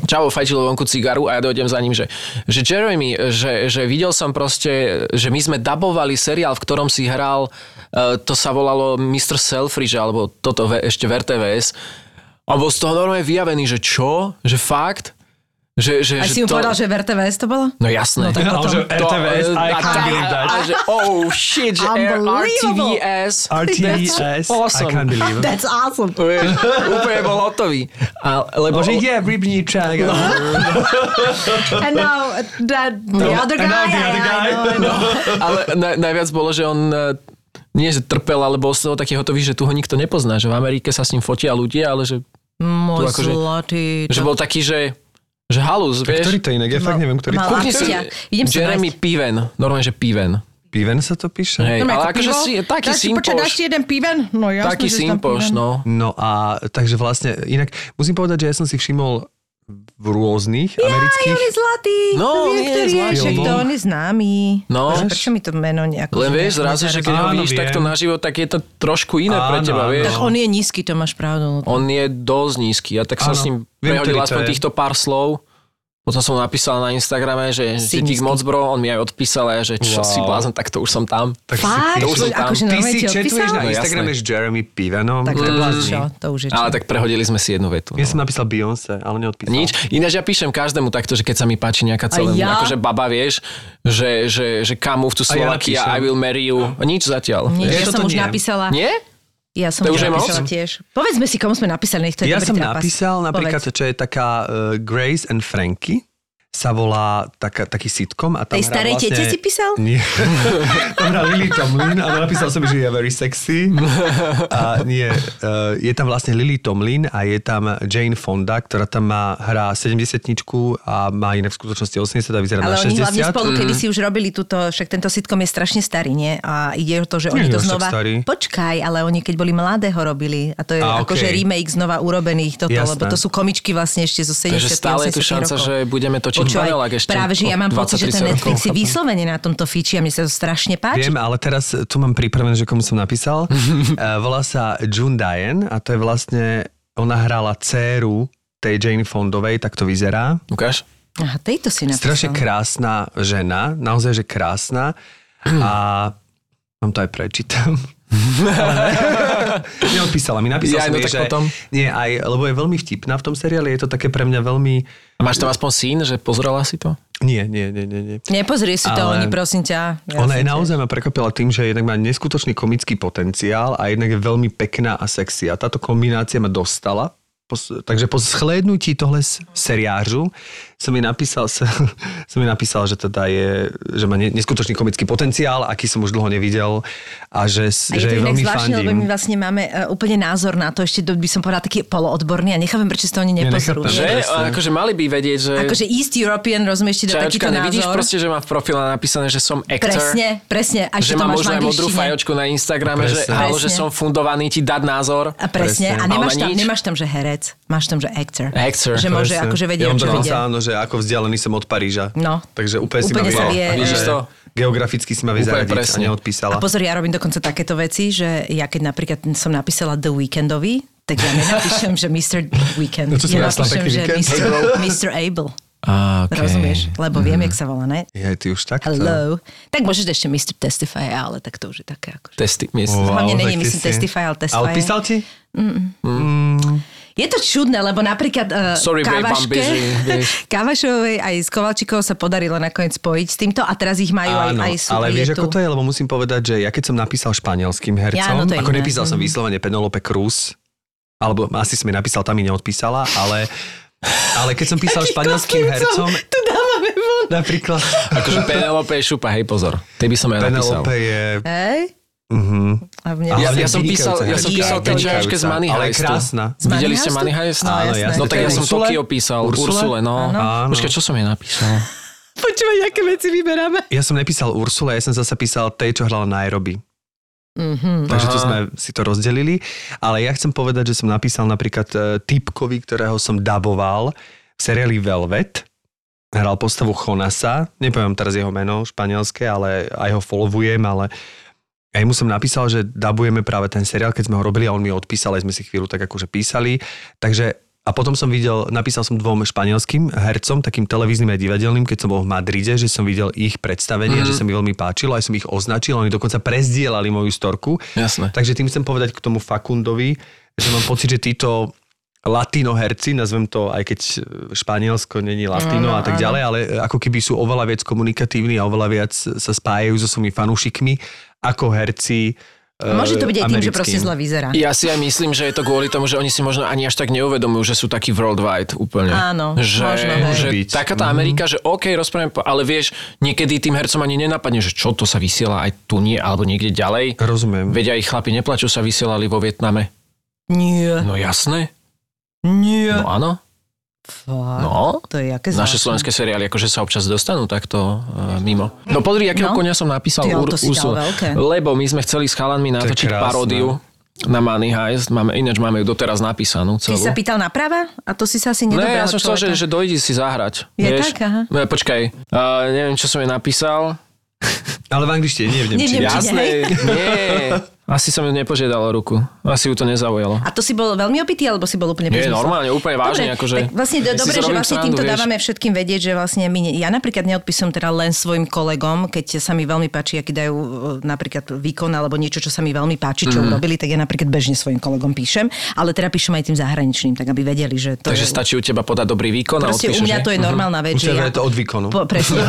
S4: Čavo fajčilo vonku cigaru a ja dojdem za ním, že, že Jeremy, že, že videl som proste, že my sme dabovali seriál, v ktorom si hral, uh, to sa volalo Mr. Selfridge, alebo toto ešte v RTVS. A bol z toho normálne vyjavený, že čo? Že fakt? Že, že,
S3: A
S4: že
S3: si mu
S4: to...
S3: povedal, že v RTVS to bolo?
S4: No jasné.
S3: No tak
S2: že
S3: potom.
S2: RTVS, I
S4: a,
S2: can't believe that.
S4: a, že oh shit, že
S3: Unbelievable.
S4: RTVS.
S2: RTVS,
S4: That's awesome.
S2: I can't believe it.
S3: That's awesome.
S4: Vieš, úplne bol hotový. A, lebo,
S2: Bože, je rybníčak.
S3: And now that the other
S2: and
S3: guy.
S2: now the other
S3: I- I
S2: guy.
S3: know, I know.
S4: ale naj, najviac bolo, že on e, nie, že trpel, ale bol z toho taký hotový, že tu ho nikto nepozná, že v Amerike sa s ním fotia ľudia, ale že,
S3: Môj
S4: akože-
S3: zlatý.
S4: že bol taký, že, že halus, vieš.
S2: Ktorý to inak? Ja fakt neviem, ktorý to
S4: Kúkni si.
S3: Idem
S4: Jeremy. Piven, normálne, že Piven.
S2: Piven sa to píše?
S4: Hej, ale
S3: ako
S4: akože si, taký
S3: Dáš si počkaj, dáš
S4: simpoš.
S3: ti jeden piven? No jasné,
S4: Taký
S3: že si tam
S4: simpoš,
S3: piven.
S4: no.
S2: No a takže vlastne, inak musím povedať, že ja som si všimol v rôznych
S3: Aj,
S2: amerických...
S3: on je zlatý.
S4: No, nie je
S3: ktorý je, však to on je známy.
S4: No.
S3: Že Prečo mi to meno nejako...
S4: Len vieš, zrazu, že keď ho vidíš takto naživo, tak je to trošku iné pre
S2: Áno,
S4: teba,
S2: áno.
S4: vieš.
S3: Tak on je nízky, to máš pravdu.
S4: On je dosť nízky a tak som
S2: Áno,
S4: s ním prehodil aspoň týchto pár slov. Potom som mu napísal na Instagrame, že,
S3: Si
S4: že dík moc bro, on mi aj odpísal ja, že čo
S2: Wow.
S4: si blázon, tak to už som tam.
S2: Tak
S3: Fakt?
S4: To už som tam.
S3: Akože
S2: Ty si četuješ na
S4: No,
S2: Instagrame
S4: jasné.
S2: s Jeremy Pivenom?
S3: Tak to
S2: Mm.
S3: už čo, to už je čo.
S4: Ale tak prehodili sme si jednu vetu.
S2: Ja
S4: No.
S2: som napísal Beyoncé, ale neodpísal.
S4: Nič. Ináč ja píšem každému takto, že keď sa mi páči nejaká celá,
S3: ja?
S4: akože baba, vieš, že, že, že come move to
S2: A ja
S4: Slovakia,
S2: napíšem.
S4: I will marry you. Nič zatiaľ.
S3: Nie,
S2: Ja
S3: ja som už
S2: nie.
S3: napísala.
S4: Nie?
S3: Ja som
S4: To
S3: už napísala tiež. Povedzme si, komu sme napísali, nech to je
S2: Ja
S3: dobrý
S2: som
S3: trapas.
S2: napísal napríklad,
S3: Povedz.
S2: čo je taká uh, Grace and Frankie sa volá taká, taký sitcom a tam
S3: Tej starej
S2: vlastne...
S3: tete si písal?
S2: Nie. tam hrá Lily Tomlin a napísal som, že je very sexy. A nie, uh, je tam vlastne Lily Tomlin a je tam Jane Fonda, ktorá tam má, hrá 70 a má inak v skutočnosti 80 a vyzerá
S3: Ale
S2: na
S3: oni
S2: 60.
S3: hlavne spolu,
S4: Mhm.
S3: kedy si už robili túto, však tento sitcom je strašne starý, nie? A ide o to, že oni
S2: Nie,
S3: to znova...
S2: starý.
S3: Počkaj, ale oni keď boli mladé ho robili. A to je
S2: A,
S3: akože
S2: okej.
S3: remake znova urobených toto,
S2: Jasné.
S3: lebo to sú komičky vlastne ešte zo 70
S4: Takže stále je tu
S3: 80
S4: šanca,
S3: rokov.
S4: že budeme točiť
S3: Počúvaj, Práve, že ja mám pocit, že ten
S4: 20-30
S3: Netflix si vyslovene na tomto fiči a mne sa to strašne páči.
S2: Viem, ale teraz tu mám pripravené, že komu som napísal. uh, volá sa June Diane a to je vlastne, ona hrala dceru tej Jane Fondovej, tak to vyzerá.
S4: Ukáž?
S3: Aha, tejto si napísal.
S2: Strašne krásna žena, naozaj, že krásna. A mám to aj prečítam. Ale Neodpísala mi, napísal
S4: Ja,
S2: som
S4: no
S2: jej, že...
S4: potom.
S2: Nie, aj, lebo je veľmi vtipná v tom seriáli, je to také pre mňa veľmi...
S4: A máš tam aspoň syn, že pozrela si to?
S2: Nie, nie, nie, nie. nie.
S3: Nepozrie si to
S2: Ale-
S3: oni, prosím ťa. Ja
S2: Ona je naozaj ma prekvapila tým, že jednak má neskutočný komický potenciál a jednak je veľmi pekná a sexy. A táto kombinácia ma dostala. Takže po schlédnutí tohle s- seriážu som mi napísal, som mi napísal, že teda je, že má ne- neskutočný komický potenciál, aký som už dlho nevidel a že,
S3: A je
S2: že
S3: to
S2: je veľmi
S3: zvláštne, lebo my vlastne máme uh, úplne názor na to, ešte by som povedala taký poloodborný a nechápem, prečo si to oni nepozrú.
S2: nechápem.
S4: Že? akože mali by vedieť, že...
S3: Akože East European, rozumieš, ti dá takýto
S4: nevidíš
S3: názor.
S4: proste, že mám v profile napísané, že som actor?
S3: Presne, presne. A
S4: že
S3: to
S4: mám možno aj modrú fajočku na Instagrame, že,
S2: Presne.
S4: že
S3: Presne.
S4: som fundovaný ti dať názor.
S3: A presne.
S2: Presne.
S3: A nemáš tam, nemáš tam, že herec. Máš tam, že actor.
S4: Actor.
S3: Že môže akože vedieť,
S2: ja
S3: čo
S2: áno, že ako vzdialený som od Paríža.
S3: No.
S2: Takže úplne, si
S3: Úplne
S2: ma
S3: sa
S2: vie,
S4: Vidíš
S3: že-
S4: to?
S2: geograficky si ma vie zaradiť a
S4: presne.
S2: neodpísala.
S3: A pozor, ja robím dokonca takéto veci, že ja keď napríklad som napísala The Weekendovi, tak ja nenapíšem, že Mr. Weekend.
S2: No čo
S3: ja napíšem, že? Mr. Mr. Able.
S4: A, okay.
S3: Rozumieš? Lebo viem, jak sa volá, ne?
S2: Je, ty už takto.
S3: Hello. Tak môžeš ešte Mr. Testify, ale tak to už je také.
S4: Testy, myslím.
S2: Wow,
S3: Hlavne není,
S2: tak si-
S3: Testify, ale Testify.
S2: Ale písal ti?
S3: Je to čudné, lebo napríklad uh,
S4: Sorry, babe,
S3: Kávaške,
S4: busy, vieš.
S3: Kávašovej aj s Kovalčikou sa podarilo nakoniec spojiť s týmto a teraz ich majú aj,
S2: Áno,
S3: aj sú.
S2: ale
S3: aj
S2: vieš, ako to je, lebo musím povedať, že ja keď som napísal španielským hercom,
S3: Ja, no to je
S2: ako
S3: iné.
S2: nepísal som
S3: Mhm.
S2: vyslovene Penelope Cruz, alebo asi som mi napísal, tam mi neodpísala, ale, ale keď som písal španielským hercom,
S3: Tu dávame von.
S2: napríklad
S4: Akože Penelope je šupa, hej, pozor. Ty by som ja napísal.
S2: Penelope je...
S3: Hej?
S2: Uh-huh.
S3: A mne
S4: Ja, ja som písal, ja som písal čajočke z Money
S2: Ale
S4: Heistu.
S2: krásna.
S3: Z
S4: Videli ste? Money Heist?
S3: No,
S2: Áno,
S3: jasné.
S2: jasné.
S4: No tak
S2: To
S4: ja som
S2: Ursule?
S4: Tokio písal.
S2: Ursule?
S4: Ursule, no.
S2: Áno.
S4: Počkaj, čo som jej napísal?
S3: Počúvaj, aké veci vyberáme.
S2: Ja som nepísal Ursula, ja som zase písal tej, čo hrala Nairobi.
S3: Mhm.
S2: Takže tu
S4: Aha.
S2: sme si to rozdelili. Ale ja chcem povedať, že som napísal napríklad e, typkovi, ktorého som daboval v seriáli Velvet. Hral postavu Jonasa. Nepoviem teraz jeho meno španielské, ale aj ho followujem, ale aj mu som napísal, že dabujeme práve ten seriál, keď sme ho robili a on mi odpísal, aj sme si chvíľu tak akože písali. Takže A potom som videl, napísal som dvom španielským hercom, takým televíznym aj divadelným, keď som bol v Madride, že som videl ich predstavenie, mm. že sa mi veľmi páčilo, aj som ich označil, oni dokonca prezdielali moju storku.
S4: Jasné.
S2: Takže tým chcem povedať k tomu Fakundovi, že mám pocit, že títo latino herci, nazvem to, aj keď Španielsko není latino a tak ďalej, ale ako keby sú oveľa viac komunikatívni a oveľa viac sa spájajú so svojimi fanúšikmi ako herci
S3: Môže to byť aj tým, že proste zle vyzerá.
S4: Ja si aj myslím, že je to kvôli tomu, že oni si možno ani až tak neuvedomujú, že sú takí worldwide úplne.
S3: Áno,
S4: že,
S3: možno, hej.
S4: že
S2: byť.
S4: taká tá Amerika, že OK, rozprávame, po- ale vieš, niekedy tým hercom ani nenapadne, že čo to sa vysiela aj tu nie, alebo niekde ďalej.
S2: Rozumiem.
S4: Veď aj chlapi neplačú sa vysielali vo Vietname.
S3: Nie.
S4: No jasné.
S3: Nie.
S4: No áno.
S3: Fakt.
S4: No.
S3: To je jaké
S4: Naše
S3: zvláštne.
S4: slovenské seriály akože sa občas dostanú takto uh, mimo. No pozri, akého
S3: No.
S4: konia som napísal
S3: Ty,
S4: Ur-
S3: veľké.
S4: Lebo my sme chceli s chalanmi natočiť paródiu na Money Heist. Máme, ináč máme ju doteraz napísanú
S3: Ty
S4: celú.
S3: sa pýtal na práva? A to si sa asi
S4: Ne,
S3: nedobral
S4: ja som chcel, že, že dojdi si zahrať.
S3: Je
S4: vieš?
S3: tak? Aha.
S4: Ne, počkaj, uh, neviem, čo som jej napísal.
S2: Ale v angličtine, nie v
S3: Nie v
S2: nemčine.
S4: Jasné, nie. Asi som ju nepožiadal o ruku. Asi ju to nezaujalo.
S3: A to si bol veľmi opitý, alebo si bol úplne
S4: Nie, normálne, úplne vážne,
S3: Dobre,
S4: akože-
S3: Tak vlastne do, dobre, že vlastne
S4: srandu,
S3: týmto
S4: vieš.
S3: dávame všetkým vedieť, že vlastne my, ne- ja napríklad neodpisujem teda len svojim kolegom, keď sa mi veľmi páči, aký dajú e, napríklad výkon alebo niečo, čo sa mi veľmi páči, čo
S4: Mhm.
S3: urobili, tak ja napríklad bežne svojim kolegom píšem, ale teda píšem aj tým zahraničným, tak aby vedeli, že to
S4: Takže
S3: je...
S4: stačí u teba podať dobrý výkon a
S3: Proste u
S4: odpíšeš,
S3: mňa
S4: že?
S3: to je normálna vec.
S2: U
S3: že ja,
S2: je to od výkonu.
S3: Po, presne,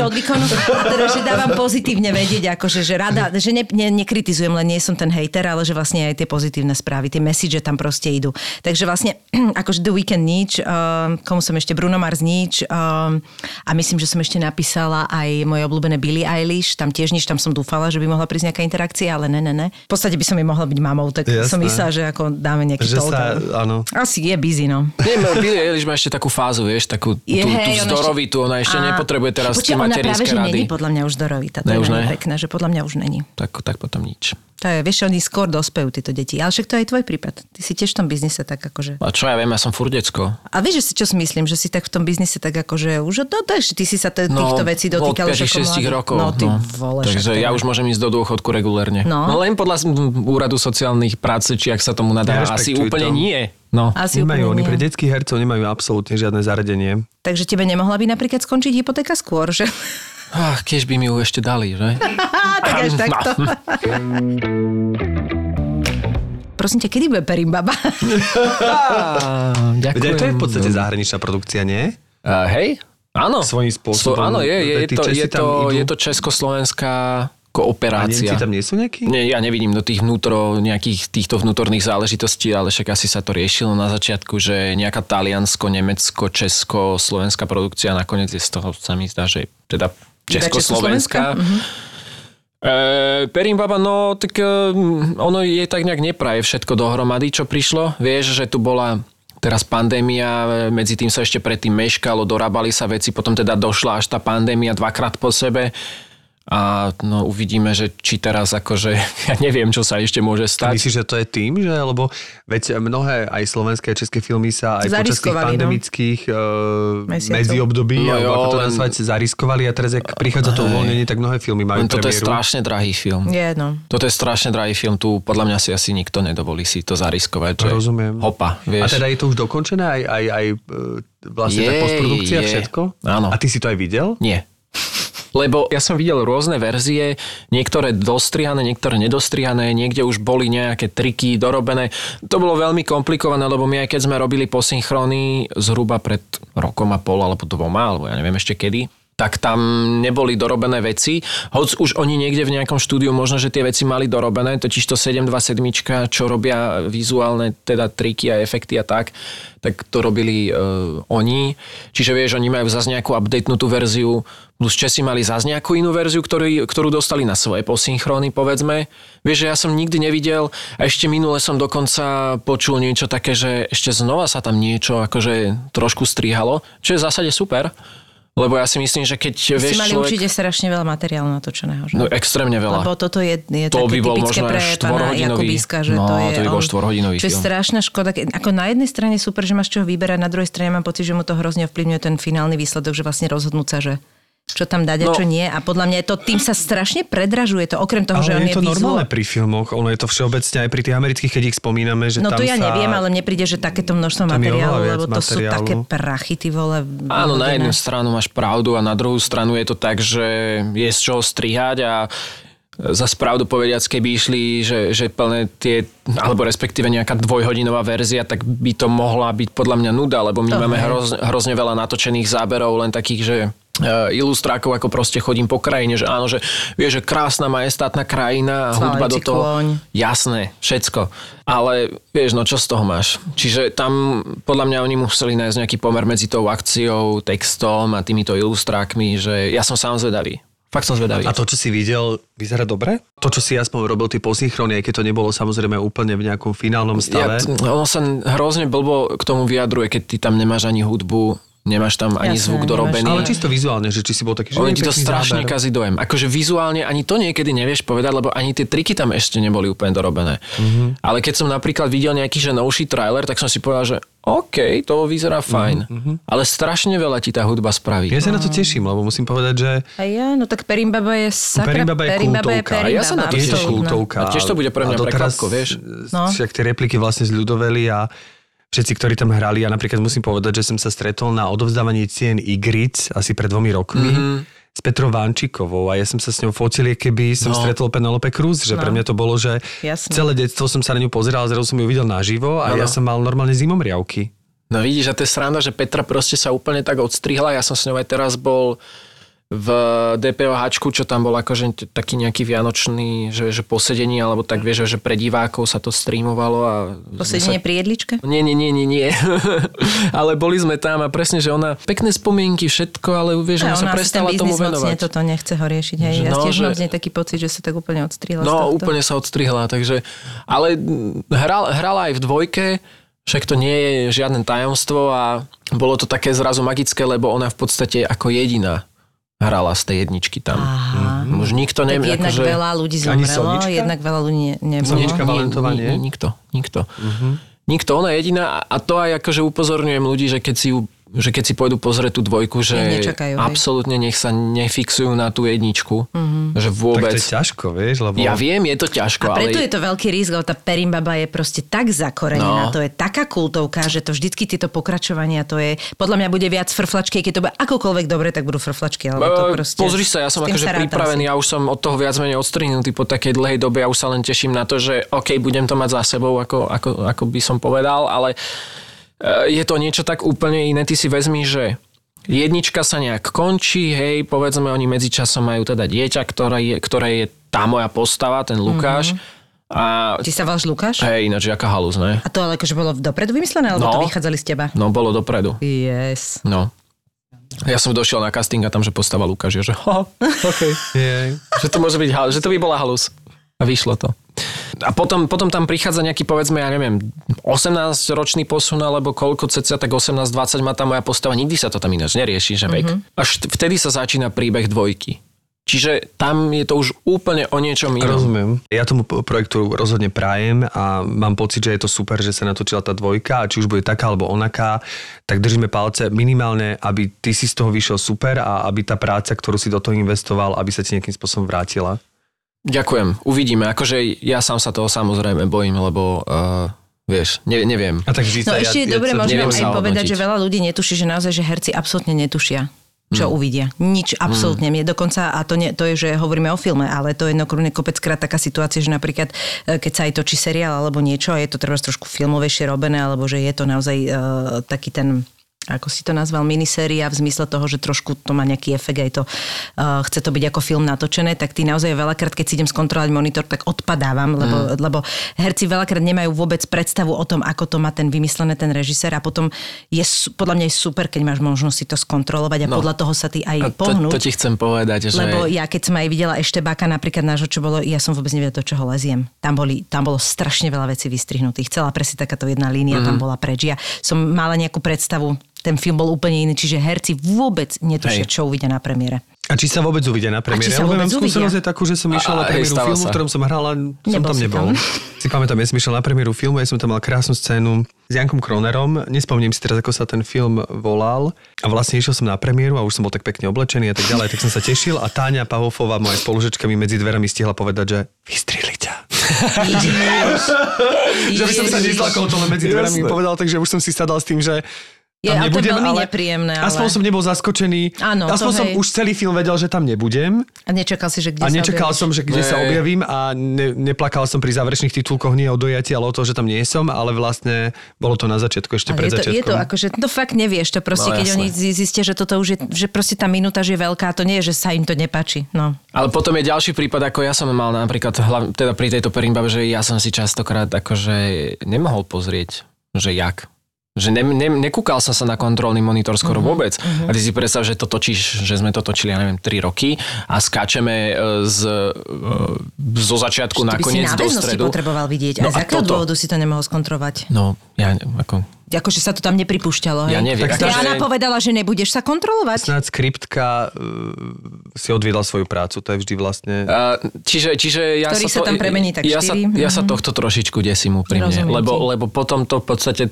S3: od výkonu. A teda, že dávam pozitívne vedieť, akože, že rada, že ne, ne, nekritizujem, len nie som ten hejter, ale že vlastne aj tie pozitívne správy, tie message tam proste idú. Takže vlastne, akože The Weekend nič, um, komu som ešte, Bruno Mars nič um, a myslím, že som ešte napísala aj moje obľúbené Billie Eilish, tam tiež nič, tam som dúfala, že by mohla prísť nejaká interakcia, ale ne, ne, ne. V podstate by som jej mohla byť mamou, tak
S2: Jasné.
S3: som myslela, že ako dáme nejaký
S2: Že
S3: talk.
S2: sa, áno.
S3: Asi je busy, no.
S4: Nie, no, Billie Eilish má ešte takú fázu, vieš, takú
S3: Je,
S4: tú, tú vzdorovitú, ona ešte
S3: Á,
S4: nepotrebuje teraz
S3: počkaj,
S4: tie
S3: ona práve,
S4: materinské
S3: že
S4: rady.
S3: není podľa mňa už zdorovitá. To
S4: Ne,
S3: je
S4: už
S3: veľmi
S4: ne?
S3: pekné, že podľa mňa už není.
S4: Tak, tak potom nič.
S3: To je, vieš, oni skôr dospejú, títo deti. Ale však to je aj tvoj prípad. Ty si tiež v tom biznise tak akože...
S4: A čo ja viem, ja som furt decko.
S3: A vieš, že si čo si myslím, že si tak v tom biznise tak akože už, no to ešte, ty si sa t- týchto vecí dotýkal
S4: od
S3: už ako
S4: 5-6
S3: mladý.
S4: rokov.
S3: No ty vole, však
S4: Takže ja už môžem ísť do dôchodku regulérne.
S3: No.
S4: no len podľa úradu sociálnych prác, či ak sa tomu nadáva. Asi
S2: Nerešpektuj
S4: úplne
S2: to.
S4: nie. No.
S3: Asi
S2: Nemajú,
S3: úplne
S2: oni
S3: nie.
S2: pre detských hercov nemajú absolútne žiadne zaradenie.
S3: Takže tebe nemohla by napríklad skončiť hypotéka skôr, že?
S4: Ach, keď by mi ju ešte dali, že?
S3: tak až takto. Prosím ťa, kedy bude Perimbaba?
S2: Veď
S4: ďakujem.
S2: to je v podstate zahraničná produkcia, nie?
S4: Uh, hej, áno.
S2: Svojím spôsobom.
S4: áno, je, je, je, to, je, to, je to československá
S2: A
S4: kooperácia.
S2: Nemci tam nie sú nejakí?
S4: Nie, ja nevidím do tých vnútro, nejakých týchto vnútorných záležitostí, ale však asi sa to riešilo na začiatku, že nejaká Taliansko, Nemecko, Česko, slovenská produkcia nakoniec je z toho, sa mi zdá, že teda
S3: Československá?
S4: Československá. E, Perimbaba, no tak e, ono je tak nejak nepraje všetko dohromady, čo prišlo. Vieš, že tu bola teraz pandémia, medzi tým sa ešte predtým meškalo, dorábali sa veci, potom teda došla až tá pandémia dvakrát po sebe. A no uvidíme, že či teraz akože, ja neviem, čo sa ešte môže stať.
S2: myslíš, že to je tým, že lebo veď mnohé aj slovenské a české filmy sa aj počas tých
S3: no.
S2: pandemických uh,
S3: Mesiacov.
S2: medziobdobí,
S4: No
S2: alebo
S4: jo,
S2: ako to
S4: len-
S2: nazvať, zariskovali a teraz, ak prichádza to uvoľnenie, tak mnohé filmy majú
S4: toto je strašne drahý film.
S3: Je, no.
S4: Toto je strašne drahý film, tu podľa mňa si asi nikto nedovolí si to zariskovať. Že
S2: Rozumiem.
S4: Hopa, vieš.
S2: A teda je to už dokončené aj, aj, aj e, vlastne tá
S4: Je,
S2: postprodukcia,
S4: je.
S2: všetko?
S4: Áno.
S2: A ty si to aj videl?
S4: Nie. Lebo ja som videl rôzne verzie, niektoré dostrihané, niektoré nedostrihané, niekde už boli nejaké triky dorobené. To bolo veľmi komplikované, lebo my aj keď sme robili posynchrony zhruba pred rokom a pol alebo dvoma, alebo ja neviem ešte kedy, tak tam neboli dorobené veci. Hoď už oni niekde v nejakom štúdiu možno, že tie veci mali dorobené, totiž to 727, čo robia vizuálne teda triky a efekty a tak, tak to robili uh, oni. Čiže vieš, oni majú zase nejakú updatenutú verziu, plus Česi mali zase nejakú inú verziu, ktorý, ktorú dostali na svoje posynchrony, povedzme. Vieš, že ja som nikdy nevidel a ešte minule som dokonca počul niečo také, že ešte znova sa tam niečo akože trošku strihalo, čo je v zásade super. Lebo ja si myslím, že keď
S3: Si
S4: vieš
S3: mali
S4: človek...
S3: určite strašne veľa materiálu natočeného, že?
S4: No extrémne veľa.
S3: Lebo toto je, je
S4: To by bol možno
S3: pre pána. Jakubíska, že
S4: No,
S3: to je
S4: to by bol štvorhodinový
S3: Čo je strašná škoda. Ke- Ako na jednej strane super, že máš čoho vyberať, na druhej strane mám pocit, že mu to hrozne ovplyvňuje ten finálny výsledok, že vlastne rozhodnúť sa, že čo tam dať a
S4: No.
S3: čo nie. A podľa mňa je to, tým sa strašne predražuje to, okrem toho, že on
S2: Ale
S3: je,
S2: je to
S3: vizuál-
S2: normálne pri filmoch, ono je to všeobecne aj pri tých amerických, keď ich spomíname, že
S3: No
S2: tam
S3: to ja
S2: sa...
S3: neviem, ale mne príde, že takéto množstvo materiálu, lebo to sú
S2: materiálu.
S3: také prachy, ty vole.
S4: Áno, na jednu stranu máš pravdu a na druhú stranu je to tak, že je z čoho strihať a za pravdu povediac, keby išli, že, že plné tie, alebo respektíve nejaká dvojhodinová verzia, tak by to mohla byť podľa mňa nuda, lebo my
S3: To
S4: máme hroz, hrozne veľa natočených záberov, len takých, že ilustrákov, ako proste chodím po krajine, že áno, že vieš, že krásna majestátna krajina a hudba do toho.
S3: kôň.
S4: Jasné, všetko. Ale vieš, no čo z toho máš? Čiže tam podľa mňa oni museli nájsť nejaký pomer medzi tou akciou, textom a týmito ilustrákmi, že ja som sám zvedavý. Fakt som zvedavý.
S2: A to, čo si videl, vyzerá dobre? To, čo si aspoň robil ty posynchrony, aj keď to nebolo samozrejme úplne v nejakom finálnom
S4: ja,
S2: stave.
S4: t- ono sa hrozne blbo k tomu vyjadruje, keď ty tam nemáš ani hudbu, nemáš tam ani
S3: Jasné,
S4: zvuk
S3: nemáš
S4: dorobený.
S2: ale čisto vizuálne, že či si bol taký, že je
S4: ti to strašne
S2: záber.
S4: kazí dojem. Akože vizuálne ani to niekedy nevieš povedať, lebo ani tie triky tam ešte neboli úplne dorobené.
S2: Mhm.
S4: Mm-hmm. Ale keď som napríklad videl nejaký že novší trailer, tak som si povedal, že OK, to vyzerá fajn. Mm-hmm. Ale strašne veľa ti tá hudba spraví.
S2: Ja sa na to teším, lebo musím povedať, že
S3: A ja, no tak Perimbaba je sakra.
S2: Perimbaba je kultovka.
S4: A ja sa na to
S2: je to
S4: teším.
S2: kultovka.
S4: A tiež to bude pre mňa prekvapko, vieš?
S3: No.
S2: Však tie repliky vlastne zľudoveli a všetci, ktorí tam hrali, ja napríklad musím povedať, že som sa stretol na odovzdávanie cien Igric asi pred dvomi rokmi.
S4: Mhm.
S2: s Petrou Vančikovou a ja som sa s ňou fotil, keby som
S4: No.
S2: stretol Penelope Cruz, že pre mňa to bolo, že
S3: Jasné.
S2: celé detstvo som sa na ňu pozeral, zrazu som ju videl naživo a
S4: Áno.
S2: ja som mal normálne zimomriavky.
S4: No vidíš, a to je sranda, že Petra proste sa úplne tak odstrihla. Ja som s ňou aj teraz bol v DPOHčku, čo tam bol akože taký nejaký vianočný, že, že posedenie, alebo tak vieš, že pre divákov sa to streamovalo. A
S3: Posedenie
S4: sa...
S3: pri jedličke?
S4: Nie, nie, nie, nie, nie. ale boli sme tam a presne, že ona pekné spomienky, všetko, ale vieš, ona, sa prestala tomu venovať.
S3: toto nechce ho riešiť. Hej.
S4: Že
S3: Ja
S4: no,
S3: tiež mám
S4: že-
S3: nej taký pocit, že sa tak úplne odstrihla
S4: No, úplne sa odstrihla, takže... Ale hral, hrala aj v dvojke, však to nie je žiadne tajomstvo a bolo to také zrazu magické, lebo ona v podstate ako jediná hrala z tej jedničky tam.
S3: Aha.
S4: Mm, Už nikto
S3: Tak
S4: nevie,
S3: jednak
S4: akože...
S3: veľa ľudí zomrelo, jednak veľa ľudí ne, nebolo.
S2: Sonička Valentová, nie?
S4: nie? Nikto, nikto. Nikto, ona jediná a to aj akože upozorňujem ľudí, že keď si ju že keď si pôjdu pozrieť tú dvojku, že
S3: nečakajú,
S4: absolútne nech sa nefixujú na tú jedničku, že
S2: Tak
S4: vôbec...
S2: to je ťažko, vieš, lebo...
S4: Ja viem, je to ťažko,
S3: A preto
S4: ale...
S3: je to veľký risk, lebo tá Perimbaba je proste tak zakorenená,
S4: No.
S3: to je taká kultovka, že to vždycky tieto pokračovania, to je, podľa mňa bude viac frflačky, keď to bude akokoľvek dobre, tak budú frflačky, alebo to
S4: E,
S3: proste...
S4: Pozri sa, ja som akože pripravený,
S3: asi.
S4: ja už som od toho viac menej odstrihnutý po takej dlhej dobe, ja už sa len teším na to, že OK, budem to mať za sebou, ako, ako, ako by som povedal, ale je to niečo tak úplne iné. Ty si vezmi, že jednička sa nejak končí, hej, povedzme, oni medzičasom majú teda dieťa, ktoré je, ktoré je tá moja postava, ten Lukáš. A
S3: Ty sa voláš Lukáš?
S4: hej, ináč, jaká halus, ne?
S3: A to ale akože bolo dopredu vymyslené, alebo
S4: No.
S3: to vychádzali z teba?
S4: No, bolo dopredu.
S3: Yes.
S4: No. Ja som došiel na casting a tam, že postava Lukáš, je, že ha, OK.
S2: Je.
S4: že to môže byť halus, že to by bola halus. A vyšlo to. A potom, potom tam prichádza nejaký, povedzme, ja neviem, 18-ročný posun, alebo koľko cca, tak 18-20 má tá moja postava. Nikdy sa to tam ináč nerieši, že vek. Mm-hmm. Až vtedy sa začína príbeh dvojky. Čiže tam je to už úplne o niečom inom.
S2: Rozumiem. Ja tomu projektu rozhodne prajem a mám pocit, že je to super, že sa natočila tá dvojka a či už bude taká alebo onaká, tak držíme palce minimálne, aby ty si z toho vyšiel super a aby tá práca, ktorú si do toho investoval, aby sa ti nejakým spôsobom vrátila.
S4: Ďakujem, uvidíme. Akože ja sám sa toho samozrejme bojím, lebo uh, vieš, ne, neviem.
S2: A tak vždy
S3: No ešte je dobre možno
S4: neviem
S3: aj povedať, že veľa ľudí netuší, že naozaj, že herci absolútne netušia
S4: Mm.
S3: čo uvidia. Nič, absolútne. Mne dokonca, a to, nie, to je, že hovoríme o filme, ale to je jednokrúne kopeckrát taká situácia, že napríklad, e, keď sa aj točí seriál alebo niečo a je to treba trošku filmovejšie robené, alebo že je to naozaj uh, taký ten ako si to nazval, miniséria v zmysle toho, že trošku to má nejaký efekt, aj to uh, chce to byť ako film natočené, tak ty naozaj veľakrát, keď si idem skontrolovať monitor, tak odpadávam, lebo, mm. lebo herci veľakrát nemajú vôbec predstavu o tom, ako to má ten vymyslené ten režisér a potom je podľa mňa je super, keď máš možnosť si to skontrolovať a
S4: No.
S3: podľa toho sa ty aj
S4: A to,
S3: pohnúť.
S4: to ti chcem povedať, že...
S3: Lebo ja keď som aj videla ešte baka napríklad nášho, čo bolo, ja som vôbec nevedela, do čoho leziem. Tam, boli, tam bolo strašne veľa vecí vystrihnutých. Celá presne takáto jedna línia
S4: Mhm.
S3: mm-hmm. tam bola preč. Ja som mala nejakú predstavu, ten film bol úplne iný, čiže herci vôbec netušia, čo uvidia na premiére.
S2: A či sa vôbec uvidia na premiére? Lebo mám skúsenosť
S3: uvidia?
S2: je takú, že som išiel na premiéru filmu,
S4: sa.
S2: v ktorom som hral a som
S3: Nebol
S2: tam nebol.
S3: tam.
S2: Si pamätám, ja som išiel na premiéru filmu, ja som tam mal krásnu scénu s Jankom Kronerom. Nespomínam si teraz, ako sa ten film volal. A vlastne išiel som na premiéru a už som bol tak pekne oblečený a tak ďalej, tak som sa tešil a Táňa Pavofová, moja spolužečka, mi medzi dverami stihla povedať, že vystrihli ťa. Že by som sa nezlakol to medzi dverami povedal, takže už som si sadal s tým, že
S3: Je,
S2: tam
S3: a to je
S2: nebudem,
S3: veľmi
S2: ale
S3: nepríjemné, ale-
S2: Aspoň som nebol zaskočený.
S3: Áno, to
S2: aspoň som
S3: hej.
S2: už celý film vedel, že tam nebudem.
S3: A nečakal si, že kde
S2: A
S3: sa
S2: nečakal
S3: objavíš?
S2: som, že kde sa
S4: Ne.
S2: objavím a ne, neplakal som pri záverečných titulkoch nie o dojati, ale o to, že tam nie som, ale vlastne bolo to na začiatku, ešte
S3: Ale
S2: pred
S3: je to, je
S2: začiatkom.
S3: to akože, to fakt nevieš, to proste,
S4: No,
S3: keď
S4: jasné.
S3: oni zi- zistia, že toto už je, že proste tá minúta že je veľká, to nie je, že sa im to nepáči. No.
S4: Ale potom je ďalší prípad, ako ja som mal napríklad, hlav, teda pri tejto Perinbabe, že ja som si častokrát akože nemohol pozrieť, že jak. Že ne, ne, nekúkal som sa na kontrolný monitor skoro uh-huh, vôbec. Uh-huh. A ty si predstav, že to točíš, že sme to točili, ja neviem, 3 roky a skáčeme e, z, e, zo začiatku
S3: si
S4: nakoniec do stredu.
S3: potreboval vidieť.
S4: No a
S3: z akého dôvodu si to nemohol skontrolovať?
S4: No, ja ne- ako...
S3: Akože sa to tam nepripúšťalo, hej?
S4: Ja neviem.
S3: Tak
S4: Takže-
S3: Jana povedala, že nebudeš sa kontrolovať.
S2: Snáď skriptka uh, si odviedla svoju prácu, to je vždy vlastne...
S4: Uh, čiže, čiže ja
S3: Ktorý
S4: sa,
S3: sa
S4: to,
S3: tam premení tak
S4: ja sa,
S3: štyri.
S4: ja sa
S3: Mhm.
S4: tohto trošičku desím úprimne, lebo, lebo potom to v podstate,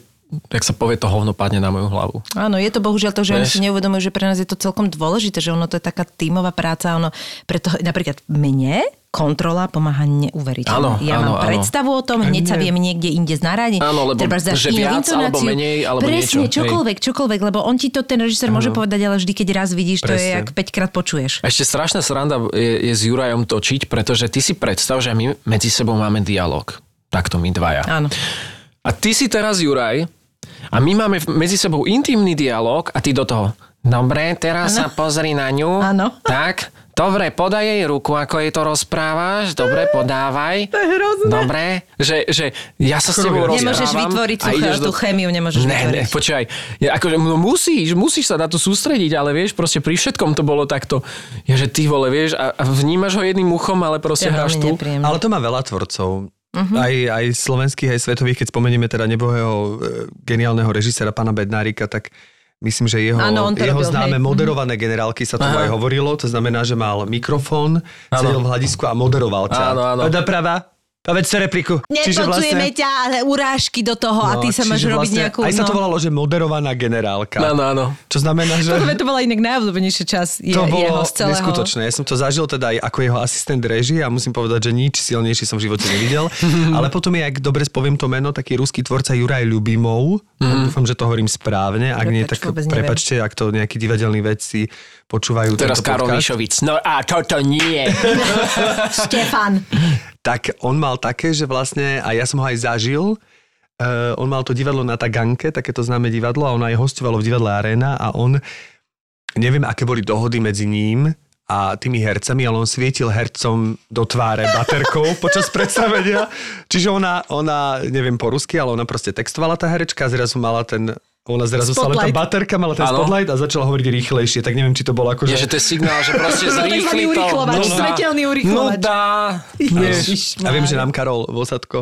S4: tak sa povie, to hovno padne na moju hlavu.
S3: Áno, je to bohužiaľ to, že oni si neuvedomujú, že pre nás je to celkom dôležité, že ono to je taká tímová práca, ono preto napríklad mne kontrola pomáha neuveriteľne.
S4: Áno,
S3: ja
S4: áno,
S3: mám
S4: áno.
S3: predstavu o tom, hneď sa viem niekde inde znaradiť.
S4: Áno, lebo
S3: dáš
S4: že viac alebo menej, alebo
S3: Presne,
S4: niečo, hej.
S3: čokoľvek, čokoľvek, lebo on ti to ten režisér môže povedať, ale vždy, keď raz vidíš, to je,
S2: Presne.
S3: jak 5 krát počuješ.
S4: A ešte strašná sranda je, je s Jurajom točiť, pretože ty si predstav, že my medzi sebou máme dialog. Takto my dvaja.
S3: Áno.
S4: A ty si teraz Juraj a my máme medzi sebou intimný dialog a ty do toho. Dobre, teraz sa pozri na ňu.
S3: Áno.
S4: Tak, dobre, podaj jej ruku, ako jej to rozprávaš. Dobre, podávaj.
S3: To je hrozné.
S4: Dobre, že, že ja sa s tebou rozprávam.
S3: Nemôžeš vytvoriť tú,
S4: ideš
S3: tú chémiu, nemôžeš
S4: Ne, ne,
S3: vytvoriť.
S4: počkaj. Ja, akože, no musíš, musíš sa na to sústrediť, ale vieš, proste pri všetkom to bolo takto. Ja, že ty vole, vieš, a, a vnímaš ho jedným uchom, ale proste
S3: je
S4: hráš tu.
S2: Ale to má veľa tvorcov. Uh-huh. Aj, aj slovenských, aj svetových, keď spomenieme teda nebohého e, geniálneho režisera pána Bednárika, tak myslím, že jeho,
S3: to
S2: jeho
S3: robil,
S2: známe
S3: hej. Mhm.
S2: moderované generálky sa tomu aj hovorilo. To znamená, že mal mikrofón, sedel v hľadisku a moderoval ťa.
S4: Áno, áno.
S2: Doprava, povedz to repliku.
S3: Nepočujeme ťa, ale urážky do toho a ty sa máš
S2: No, čiže
S3: robiť
S2: vlastne
S3: nejakú...
S2: Aj sa to
S3: no.
S2: volalo, že moderovaná generálka.
S4: Áno, áno.
S2: Čo znamená, že...
S3: Toto to bola inak najobľúbenejšia čas je,
S2: To
S3: jeho
S2: bolo
S3: z celého.
S2: neskutočné. Ja som to zažil teda aj ako jeho asistent režie a musím povedať, že nič silnejšie som v živote nevidel. Ale potom je, ak dobre spoviem to meno, taký ruský tvorca Juraj Ľubimov.
S4: Mhm.
S2: Dúfam, že to hovorím správne. Ak nie,
S3: Prepač,
S2: tak
S3: vôbec neviem.
S2: prepačte, ak to nejakí divadelní vedci počúvajú
S4: Teraz Karol. Mišovic. No a toto nie.
S3: Štefan.
S2: Tak on mal také, že vlastne, a ja som ho aj zažil, Uh, on mal to divadlo na Taganke, takéto známe divadlo a on aj hostovalo v divadle Arena a on, neviem aké boli dohody medzi ním a tými hercami, ale on svietil hercom do tváre baterkou počas predstavenia. Čiže ona, ona, neviem po rusky, ale ona proste textovala tá herečka a zrazu mala ten ona zrazu sa len tá
S3: Spotlight.
S2: baterka, mala ten
S4: Áno.
S2: spotlight a začala hovoriť rýchlejšie, tak neviem, či to bolo ako,
S4: Nie, že to je signál, že proste zrýchli to. No dá.
S3: svetelný
S4: No
S3: urýchlovač.
S4: dá.
S3: Ježiš,
S2: A viem, že nám Karol Vosadko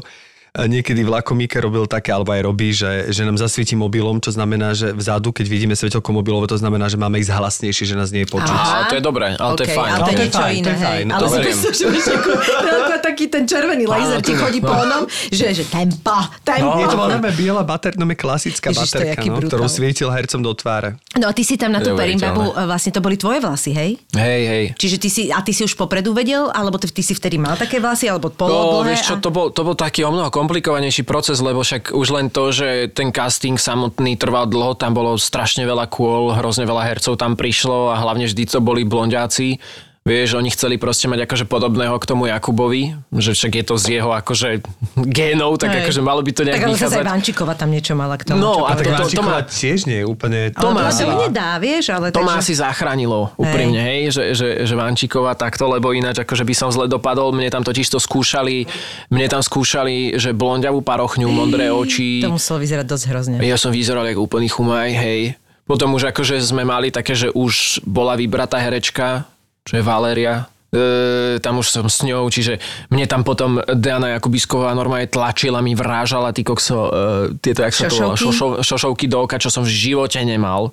S2: niekedy v Lakomíke robil také, alebo aj robí, že, že nám zasvieti mobilom, čo znamená, že vzadu, keď vidíme svetelko mobilové, to znamená, že máme ísť hlasnejšie, že nás nie je počuť.
S4: Á, to je dobré, ale to je fajn.
S3: Ale to je
S2: to je
S3: niečo
S2: fajn, to
S3: iné,
S2: je
S3: hej.
S2: fajn,
S3: Ale
S4: to
S3: si predstav, že máš ako, ako taký ten červený laser ti chodí po onom, že, že tempo, tempo.
S2: Nie, to bola najmä biela baterka, no klasická
S3: Ježiš, to je
S2: baterka, no,
S3: brutál.
S2: ktorú svietil hercom do tváre.
S3: No a ty si tam na tú perimbabu, e, vlastne to boli tvoje vlasy, hej?
S4: Hej, hej.
S3: Čiže ty si, a ty si už popredu vedel, alebo ty, ty si vtedy mal také vlasy, alebo
S4: To,
S3: polodlhé?
S4: vieš čo,
S3: a...
S4: to bol, to bol taký o mnoho komplikovanejší proces, lebo však už len to, že ten casting samotný trval dlho, tam bolo strašne veľa kôl, hrozne veľa hercov tam prišlo a hlavne vždy to boli blondiaci. Vieš, oni chceli proste mať akože podobného k tomu Jakubovi, že však je to z jeho akože génov, tak
S3: Hej.
S4: akože malo by to nejak
S3: Tak ale zase aj
S4: vychádzať.
S3: Vančíková tam niečo mala k tomu.
S4: No, a
S2: Tak
S4: to- to má-
S2: tiež nie je úplne...
S4: to má
S3: to nedá, vieš, ale
S4: To
S3: takže...
S4: asi zachránilo úprimne, hej, že, že, že Vančíková takto, lebo ináč akože by som zle dopadol, mne tam totiž to skúšali, mne tam skúšali, že blondiavú parochňu, modré oči.
S3: To muselo vyzerať dosť hrozne.
S4: Ja som vyzeral ako úplný chumaj, hej. Potom už akože sme mali také, že už bola vybratá herečka, čo je Valéria. E, tam už som s ňou, čiže mne tam potom Diana Jakubisková normálne tlačila, mi vrážala ty kokso, e, tieto, jak sa to volá,
S3: Šošovky?
S4: šošov, šošovky do oka, čo som v živote nemal.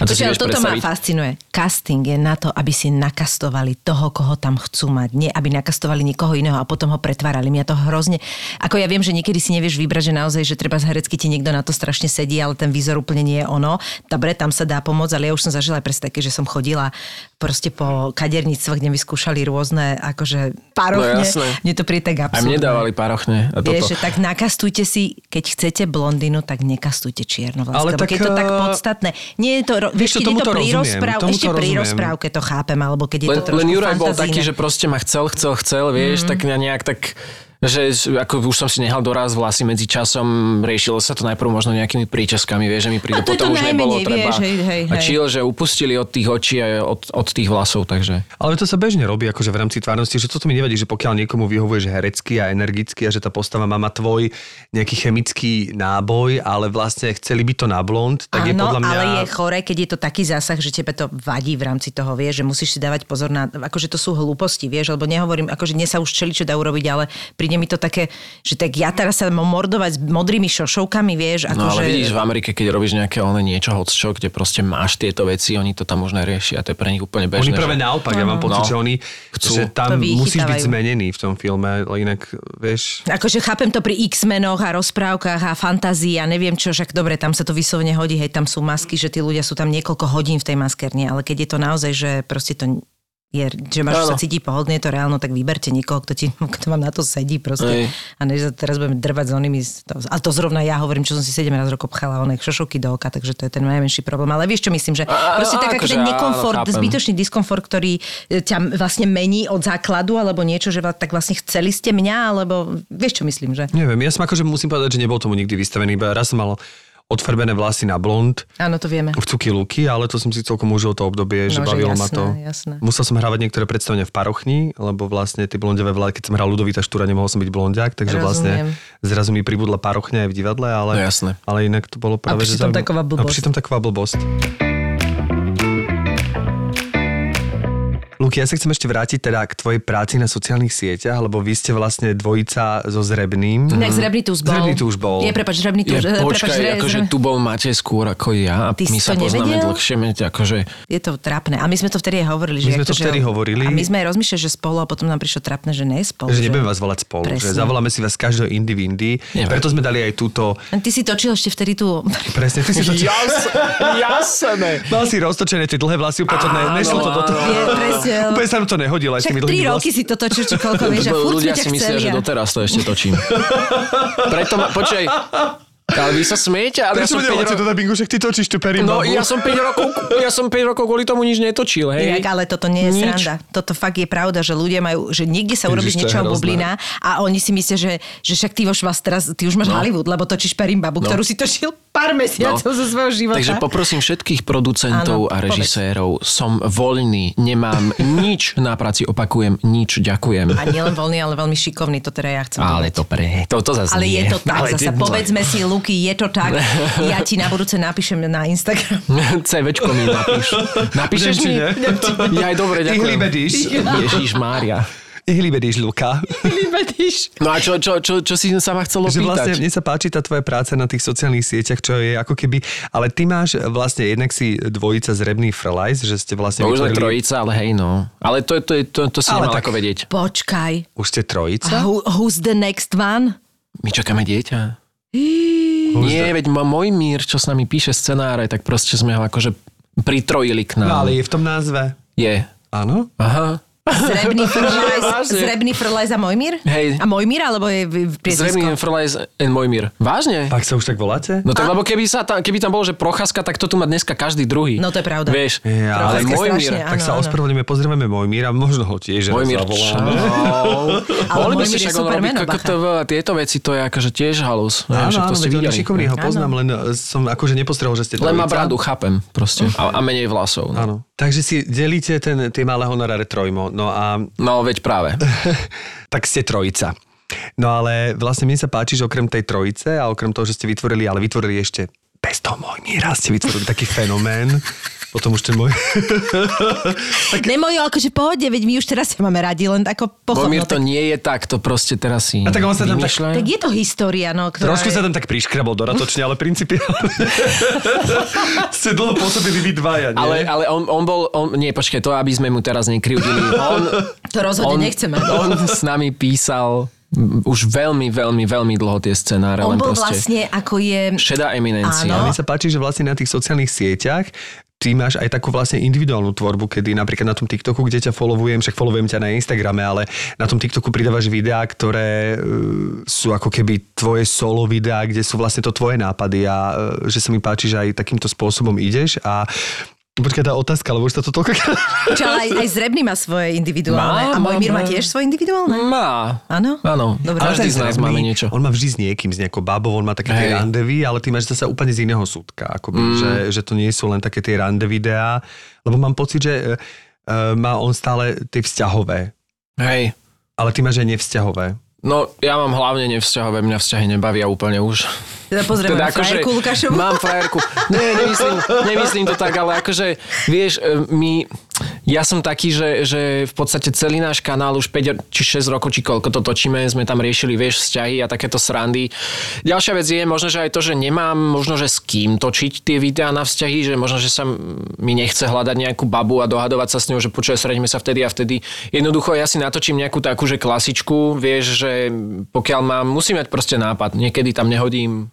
S4: A to
S3: Počkaj, ale toto ma
S4: predstaviť?
S3: fascinuje. Casting je na to, aby si nakastovali toho, koho tam chcú mať. Nie, aby nakastovali nikoho iného a potom ho pretvárali. Mňa to hrozne... Ako ja viem, že niekedy si nevieš vybrať, že naozaj, že treba z herecky ti niekto na to strašne sedí, ale ten výzor úplne nie je ono. Dobre, tam sa dá pomôcť, ale ja už som zažila aj presne také, že som chodila proste po kaderníctve, kde mi skúšali rôzne akože parochne.
S4: No jasné.
S3: Mne to príde tak absurdné.
S4: mne dávali parochne. A toto.
S3: Vieš, že tak nakastujte si, keď chcete blondínu, tak nekastujte čierno
S2: Ale tak,
S3: keď je to tak
S2: eh,
S3: podstatné. Nie je to, ro-
S2: vieš
S3: keď je to
S2: to
S3: pri rozpráv, ešte
S2: to
S3: pri rozprávke to chápem, alebo keď je
S4: Len,
S3: to trošku
S4: len Juraj bol taký, že proste ma chcel, chcel, chcel, vieš, mm. tak ja nejak tak že ako už som si nehal doraz vlasy medzi časom, riešilo sa to najprv možno nejakými príčaskami, vieš, že mi príde,
S3: je
S4: potom už nebolo treba.
S3: vieš, hej, hej,
S4: a chill, že upustili od tých očí a od, od tých vlasov, takže.
S2: Ale to sa bežne robí akože v rámci tvárnosti, že toto mi nevadí, že pokiaľ niekomu vyhovuješ herecky a energicky a že tá postava má mať tvoj nejaký chemický náboj, ale vlastne chceli by to na blond, tak je
S3: Áno,
S2: podľa mňa...
S3: ale je chore, keď je to taký zásah, že tebe to vadí v rámci toho, vieš, že musíš si dávať pozor na, akože to sú hlúposti, vieš, lebo nehovorím, akože dnes sa už čeli, čo dá urobiť, ale príde mi to také, že tak ja teraz sa mám mordovať s modrými šošovkami, vieš,
S4: No
S3: akože...
S4: ale vidíš, v Amerike, keď robíš nejaké one niečo, hocčo, kde proste máš tieto veci, oni to tam už neriešia, to je pre nich úplne bežné.
S2: Oni práve
S4: že...
S2: naopak, ja mám pocit,
S4: No.
S2: že oni
S4: Chcú.
S2: že tam musíš byť zmenený v tom filme, ale inak, vieš...
S3: Akože chápem to pri X-menoch a rozprávkach a fantázii a neviem čo, však dobre, tam sa to vyslovene hodí, hej, tam sú masky, že tí ľudia sú tam niekoľko hodín v tej maskerni, ale keď je to naozaj, že proste to je, že máš
S4: Áno.
S3: sa cíti pohodlne, je to reálno, tak vyberte niekoho, kto, ti, kto vám na to sedí proste.
S4: Hej.
S3: A než sa teraz budeme drvať s onými, a to zrovna ja hovorím, čo som si 7 raz rokov pchala oné šošovky do oka, takže to je ten najmenší problém. Ale vieš, čo myslím, že
S4: A- a-
S3: proste tak
S4: akože
S3: ten
S4: áno,
S3: nekomfort,
S4: chápem.
S3: zbytočný diskomfort, ktorý e, ťa vlastne mení od základu, alebo niečo, že tak vlastne chceli ste mňa, alebo vieš, čo myslím, že?
S2: Neviem, ja som akože musím povedať, že nebol tomu nikdy vystavený, iba raz som mal odfarbené vlasy na blond
S3: Áno, to vieme.
S2: v cuky luky, ale to som si celkom užil to obdobie, že
S3: No, že
S2: bavilo ma
S3: jasné,
S2: to.
S3: jasné.
S2: Musel som hrávať niektoré predstavenia v parochni, lebo vlastne tie blondiavé vlády, keď som hral Ludovita Štúra, nemohol som byť blondiak, takže vlastne
S3: Rozumiem.
S2: zrazu mi pribudla parochňa aj v divadle, ale,
S4: No jasné.
S2: ale inak to bolo práve... že
S3: pritom
S2: zaujímavé.
S3: taková blbosť.
S2: A pritom taková blbosť. Luky, ja sa chcem ešte vrátiť teda k tvojej práci na sociálnych sieťach, lebo vy ste vlastne dvojica so Zrebným.
S3: Inak zrebný tu už bol.
S2: Zrebný tu už bol.
S3: Je, prepač, zrebný tu už...
S4: počkaj,
S3: zre-
S4: akože tu bol Matej skôr ako ja a
S3: Ty
S4: my sa
S3: to
S4: poznáme
S3: nevedel?
S4: dlhšie, akože...
S3: Je to trápne. A my sme to vtedy aj hovorili.
S2: My
S3: že
S2: sme to
S3: že-
S2: vtedy hovorili.
S3: A my sme aj rozmýšľali, že spolu a potom nám prišlo trápne, že nie spolu.
S2: Že nebudeme vás volať spolu, že
S3: Presne.
S2: zavoláme si vás každého indy v.
S4: Neviem.
S2: Preto sme dali aj túto,
S3: Ty si točil ešte vtedy tú...
S2: presne, ty si to...
S4: jasné.
S2: Mal si roztočené tie dlhé vlasy, úplne to ne, nešlo to do toho.
S3: Je, presne.
S2: Úplne sa mi to nehodilo aj s
S3: Však
S2: tými
S3: tri
S2: dlhými
S3: roky si to točil, či koľko vieš,
S4: Ľudia si myslia, že doteraz to ešte točím. Preto ma, počkaj, ale vy sa smiete, ale ja
S2: Prečo
S4: som
S2: ma
S4: 5
S2: nevoláte do
S4: rokov...
S2: dubbingu, však ty točíš tú perimbabu.
S4: No, ja som 5 rokov, ja som 5 rokov kvôli tomu nič netočil, hej.
S3: Inak, ale toto nie je
S4: Nič.
S3: sranda. Toto fakt je pravda, že ľudia majú, že niekde sa urobí
S2: je
S3: niečo bublina a oni si myslia, že, že však ty už máš teraz, ty už máš
S4: No.
S3: Hollywood, lebo točíš Perimbabu,
S4: No.
S3: ktorú si točil pár mesiacov zo svojho života.
S4: Takže poprosím všetkých producentov
S3: Áno,
S4: a
S3: povedz.
S4: režisérov, som voľný, nemám nič na práci, opakujem, nič, ďakujem.
S3: A nielen voľný, ale veľmi šikovný, to teda ja chcem
S4: Ale
S3: povedať.
S4: to pre... To, to zase
S3: Ale
S4: nie.
S3: je to tak,
S4: Ale
S3: zasa
S4: ty-
S3: povedzme si, Luky, je to tak. Ja ti na budúce napíšem na Instagram.
S4: CVčko mi napíš. Napíšeš mi? Ja aj dobre, ďakujem. Ježíš Mária.
S2: Dich, Luka.
S4: No a čo, čo, čo, čo si sa ma chcelo
S2: Že vlastne
S4: pýtať?
S2: mne sa páči tá tvoja práca na tých sociálnych sieťach, čo je ako keby... Ale ty máš vlastne jednak si dvojica zrebný frlajs, že ste vlastne
S4: No už len
S2: vytvorili...
S4: trojica, ale hej no. Ale to, to, to, to si
S2: Ale
S4: nemal
S2: tak-
S4: ako vedieť.
S3: Počkaj.
S2: Už ste trojica?
S3: A who, who's the next one?
S4: My čakáme dieťa. Nie, veď môj mír, čo s nami píše scenáre, tak proste sme ho akože pritrojili k
S2: No
S4: nám.
S2: ale je v tom názve.
S4: Je.
S2: Áno?
S4: Aha.
S3: Zrebný frlajs,
S4: Vážne.
S3: zrebný frlajs a Mojmír?
S4: Hej.
S3: A Mojmír, alebo je priezvisko?
S4: Zrejme Frlajs and Mojmír. Vážne?
S2: Fakt sa už tak voláte?
S4: No tak, lebo keby, sa tam, keby tam bolo, že procházka, tak to tu má dneska každý druhý.
S3: No to je pravda.
S4: Vieš,
S2: Ja,
S4: ale Mojmír.
S3: strašne,
S2: Tak
S3: áno,
S2: sa
S3: áno.
S2: ospravedlňujeme, pozdravujeme Mojmíra, možno ho tiež
S4: Mojmír.
S3: Ale
S4: Mohli by
S3: je
S4: však on a tieto veci, to je akože tiež halus.
S2: Áno,
S4: to
S2: áno,
S4: videli.
S2: šikovný, ho poznám, len e, som akože nepostrehol, že ste
S4: Len má bradu, chápem, proste. A, a menej vlasov. No.
S2: Áno. Takže si delíte ten, tie malé honoráre trojmo. No a
S4: no, veď práve.
S2: tak ste trojica. No ale vlastne mne sa páči, že okrem tej trojice a okrem toho, že ste vytvorili, ale vytvorili ešte bez toho Mojmíra ste vytvorili taký fenomén, Potom už ten môj...
S3: Nemojo, akože pohode, veď my už teraz sa máme radi, len ako pochopno.
S4: Momír, to nie je tak, to proste teraz si
S2: A tak on sa tam tak-.
S3: Tak je to história, no, ktorá
S2: Trošku
S3: je...
S2: sa tam tak priškrabol doratočne, ale principiálne. Ste dlho pôsobili vy dvaja, nie?
S4: Ale, ale on, on bol, on, nie, počkaj, to, aby sme mu teraz nekryudili. On,
S3: To rozhodne
S4: on,
S3: nechceme.
S4: On s nami písal už veľmi, veľmi, veľmi dlho tie scenáre.
S3: On
S4: len
S3: bol
S4: proste
S3: vlastne ako je...
S4: Šedá eminencia.
S3: Áno.
S2: A mne sa páči, že vlastne na tých sociálnych sieťach ty máš aj takú vlastne individuálnu tvorbu, kedy napríklad na tom TikToku, kde ťa followujem, však followujem ťa na Instagrame, ale na tom TikToku pridávaš videá, ktoré uh, sú ako keby tvoje solo videá, kde sú vlastne to tvoje nápady a uh, že sa mi páči, že aj takýmto spôsobom ideš a Počkaj, tá otázka, lebo už sa to toľko...
S3: Čo, ale aj, aj Zrebný má svoje individuálne.
S4: Má,
S3: a môj
S4: má,
S3: Mír má tiež svoje individuálne?
S4: Má.
S3: Áno?
S4: Áno.
S3: Dobre.
S4: Z nás máme niečo.
S2: On má vždy s niekým, s nejakou babou, on má také tie
S4: Hej.
S2: randevy, ale ty máš zase úplne z iného súdka. Akoby, mm. že, že to nie sú len také tie rande videá, lebo mám pocit, že uh, má on stále tie vzťahové,
S4: Hej.
S2: ale ty máš aj nevzťahové.
S4: No, ja mám hlavne nevzťahové, mňa vzťahy nebavia úplne už.
S3: Teda pozrieme teda, frajerku Lukášovu.
S4: mám frajerku. Nie, nemyslím, nemyslím to tak, ale akože, vieš, e, my, ja som taký, že, že v podstate celý náš kanál už 5 či 6 rokov, či koľko to točíme, sme tam riešili, vieš, vzťahy a takéto srandy. Ďalšia vec je možno, že aj to, že nemám možno, že s kým točiť tie videá na vzťahy, že možno, že sa mi nechce hľadať nejakú babu a dohadovať sa s ňou, že počuje, sredíme sa vtedy a vtedy. Jednoducho ja si natočím nejakú takú, že klasičku, vieš, že pokiaľ mám, musím mať proste nápad. Niekedy tam nehodím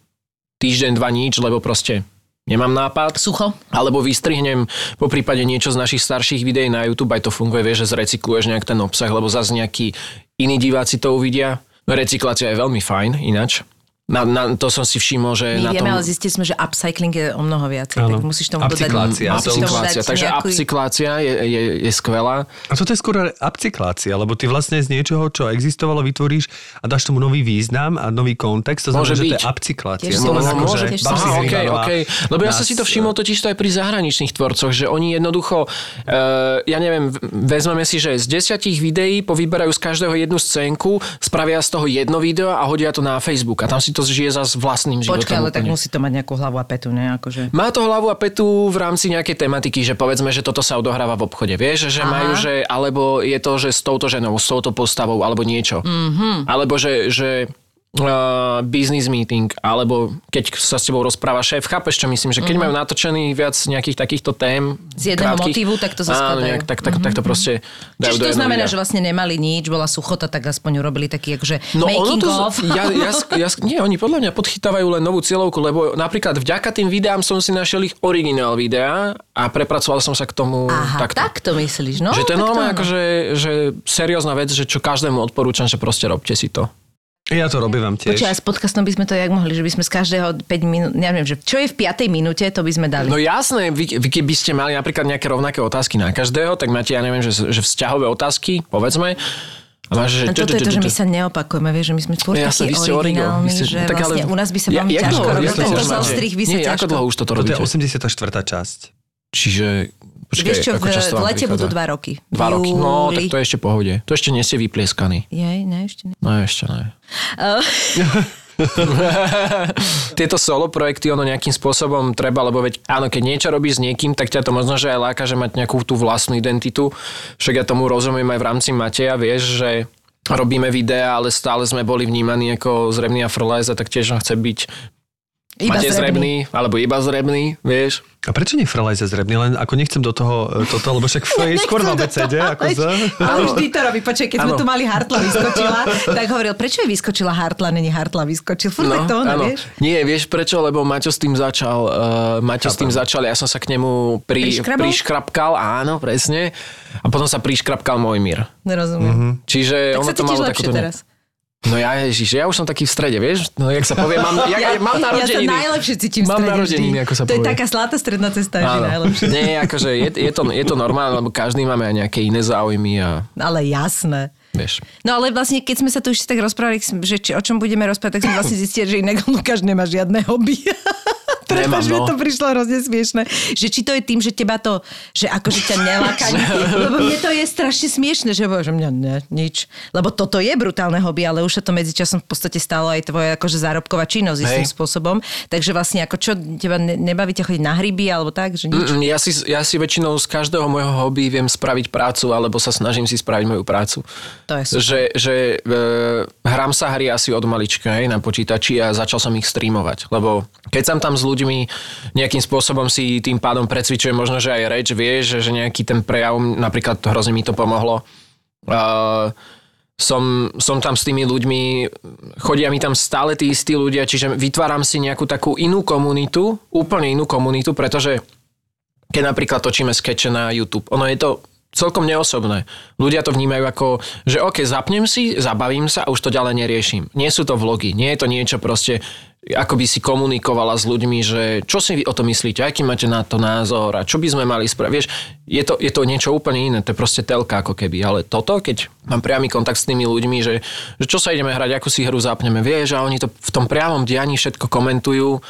S4: týždeň, dva nič, lebo proste nemám nápad.
S3: Sucho.
S4: Alebo vystrihnem po prípade niečo z našich starších videí na YouTube, aj to funguje, vieš, že zrecykluješ nejak ten obsah, lebo zase nejakí iní diváci to uvidia. Recyklácia je veľmi fajn, ináč. Na, na, to som si všimol, že
S3: My
S4: na
S3: vieme,
S4: tom...
S3: ale zistili sme, že upcycling je o mnoho viac. Tak musíš tomu dodať...
S2: Upcyklácia.
S3: tomu
S4: Upcyklácia,
S3: dať
S4: takže
S3: nejakú-
S4: upcyklácia je, je, je skvelá.
S2: A toto je skôr upcyklácia, lebo ty vlastne z niečoho, čo existovalo, vytvoríš a dáš tomu nový význam a nový kontext. To znamená,
S4: Môže
S2: že to je upcyklácia.
S3: Tiež
S2: No, len
S3: môže-
S2: Babsi
S4: Aha, okay, okay. Lebo ja som
S2: nás,
S4: si to všimol totiž to aj pri zahraničných tvorcoch, že oni jednoducho, uh, ja neviem, vezmeme si, že z desiatich videí povyberajú z každého jednu scénku, spravia z toho jedno video a hodia to na Facebook a tam si to žije zase vlastným životom.
S3: Počkaj, ale tak
S4: úplne.
S3: musí to mať nejakú hlavu a petu, ne? Akože...
S4: Má to hlavu a petu v rámci nejakej tematiky, že povedzme, že toto sa odohráva v obchode. Vieš, že
S3: Aha.
S4: majú, že alebo je to, že s touto ženou, s touto postavou, alebo niečo. Mm-hmm. Alebo že, že uh, business meeting, alebo keď sa s tebou rozpráva šéf, chápeš, čo myslím, že keď mm-hmm. majú natočený viac nejakých takýchto tém.
S3: Z jedného motívu, tak to
S4: Áno,
S3: zaskladajú.
S4: nejak, tak, tak, mm-hmm. tak to proste dajú
S3: Čiže
S4: do
S3: to znamená,
S4: videa.
S3: že vlastne nemali nič, bola suchota, tak aspoň urobili taký akože
S4: No ono
S3: making
S4: to,
S3: of.
S4: ja, ja, ja, nie, oni podľa mňa podchytávajú len novú cieľovku, lebo napríklad vďaka tým videám som si našiel ich originál videá a prepracoval som sa k tomu
S3: Aha,
S4: takto.
S3: tak to myslíš, no?
S4: že to je normálne
S3: áno.
S4: akože, že seriózna vec, že čo každému odporúčam, že proste robte si to.
S2: Ja to robím tiež.
S3: Počkaj, a s podcastom by sme to jak mohli, že by sme z každého 5 minút, neviem, že čo je v 5 minúte, to by sme dali.
S4: No jasné, vy, vy keby ste mali napríklad nejaké rovnaké otázky na každého, tak máte, ja neviem, že, že vzťahové otázky, povedzme. A máš, že...
S3: Len toto je to, že my sa neopakujeme, vieš, že my sme skôr
S4: Jasné,
S3: takí
S4: vy ste origo,
S3: originálni,
S4: ste-
S3: že
S4: tak ale-
S3: vlastne u nás by sa
S4: Ja-
S3: veľmi
S4: jak
S3: ťažko
S4: dlho-
S3: robil.
S4: jak dlho
S3: Tento
S4: už máte?
S3: zostrih by sa
S4: Nie, ako dlho už toto
S2: Toto je
S4: robíte?
S2: 84. časť.
S4: Čiže... Počkaj,
S3: Vieš čo, v, v lete
S4: prichádza?
S3: budú 2 roky.
S4: Dva roky. No, tak to je ešte pohode. To ešte nie ste vyplieskaný.
S3: Jej, ne, ešte ne.
S4: No ešte ne.
S3: Uh,
S4: Tieto solo projekty ono nejakým spôsobom treba, lebo veď áno, keď niečo robíš s niekým, tak ťa to možno, že aj láka, že mať nejakú tú vlastnú identitu. Však ja tomu rozumiem aj v rámci Mateja, vieš, že robíme videá, ale stále sme boli vnímaní ako zrebný a frlez a tak tiež chce byť
S3: iba
S4: Matej
S3: zrebný.
S4: zrebný, alebo iba zrebný, vieš.
S2: A prečo nie Frelajza zrebný? Len ako nechcem do toho e, toto, lebo však F je skôr v abecede. Ako za...
S3: Ale vždy to robí. Počkaj, keď sme
S4: Áno.
S3: tu mali Hartla vyskočila, tak hovoril, prečo je vyskočila Hartla, není Hartla vyskočil. Furt tak to ono, vieš?
S4: Nie, vieš prečo? Lebo Maťo s tým začal, uh, Maťo s tým začal, ja som sa k nemu pri, priškrapkal, áno, presne. A potom sa priškrapkal môj mír.
S3: Nerozumiem.
S4: Čiže
S3: Tak
S4: ono
S3: sa
S4: to malo
S3: lepšie
S4: takúto...
S3: teraz.
S4: No ja, ježiš, ja už som taký v strede, vieš? No jak sa povie, mám, ja, ja, mám
S3: ja sa
S4: narodeniny.
S3: najlepšie cítim v
S4: Mám
S3: strede
S4: narodeniny,
S3: vždy.
S4: ako sa
S3: To je
S4: povie.
S3: taká zlatá stredná cesta, je
S4: Áno.
S3: najlepšie.
S4: Nie, akože je, je, to, je to normálne, lebo každý máme aj nejaké iné záujmy a
S3: Ale jasné.
S4: vieš.
S3: No ale vlastne, keď sme sa tu ešte tak rozprávali, že či, o čom budeme rozprávať, tak sme vlastne zistili, že inak Lukáš nemá žiadne hobby. Prepač, mi
S4: no.
S3: to prišlo hrozne smiešne. Že či to je tým, že teba to, že akože ťa neláka, lebo mne to je strašne smiešne, že, že mňa ne, nič. Lebo toto je brutálne hobby, ale už sa to medzičasom v podstate stalo aj tvoja akože zárobková činnosť istým
S4: Hej.
S3: spôsobom. Takže vlastne ako čo, teba ne- nebaví ťa chodiť na hryby alebo tak, že nič?
S4: Mm, Ja si, ja si väčšinou z každého môjho hobby viem spraviť prácu, alebo sa snažím si spraviť moju prácu.
S3: To je super.
S4: Že, že e, hrám sa hry asi od malička hej, na počítači a začal som ich streamovať. Lebo keď som tam s ľuďmi, nejakým spôsobom si tým pádom precvičujem možno, že aj reč, vieš, že nejaký ten prejav, napríklad hrozne mi to pomohlo. Uh, som, som tam s tými ľuďmi, chodia mi tam stále tí istí ľudia, čiže vytváram si nejakú takú inú komunitu, úplne inú komunitu, pretože keď napríklad točíme skeče na YouTube, ono je to celkom neosobné. Ľudia to vnímajú ako, že OK, zapnem si, zabavím sa a už to ďalej neriešim. Nie sú to vlogy, nie je to niečo proste, ako by si komunikovala s ľuďmi, že čo si vy o to myslíte, aký máte na to názor a čo by sme mali spraviť. Vieš, je to, je to niečo úplne iné, to je proste telka ako keby, ale toto, keď mám priamy kontakt s tými ľuďmi, že, že čo sa ideme hrať, akú si hru zapneme, vieš, a oni to v tom priamom dianí všetko komentujú,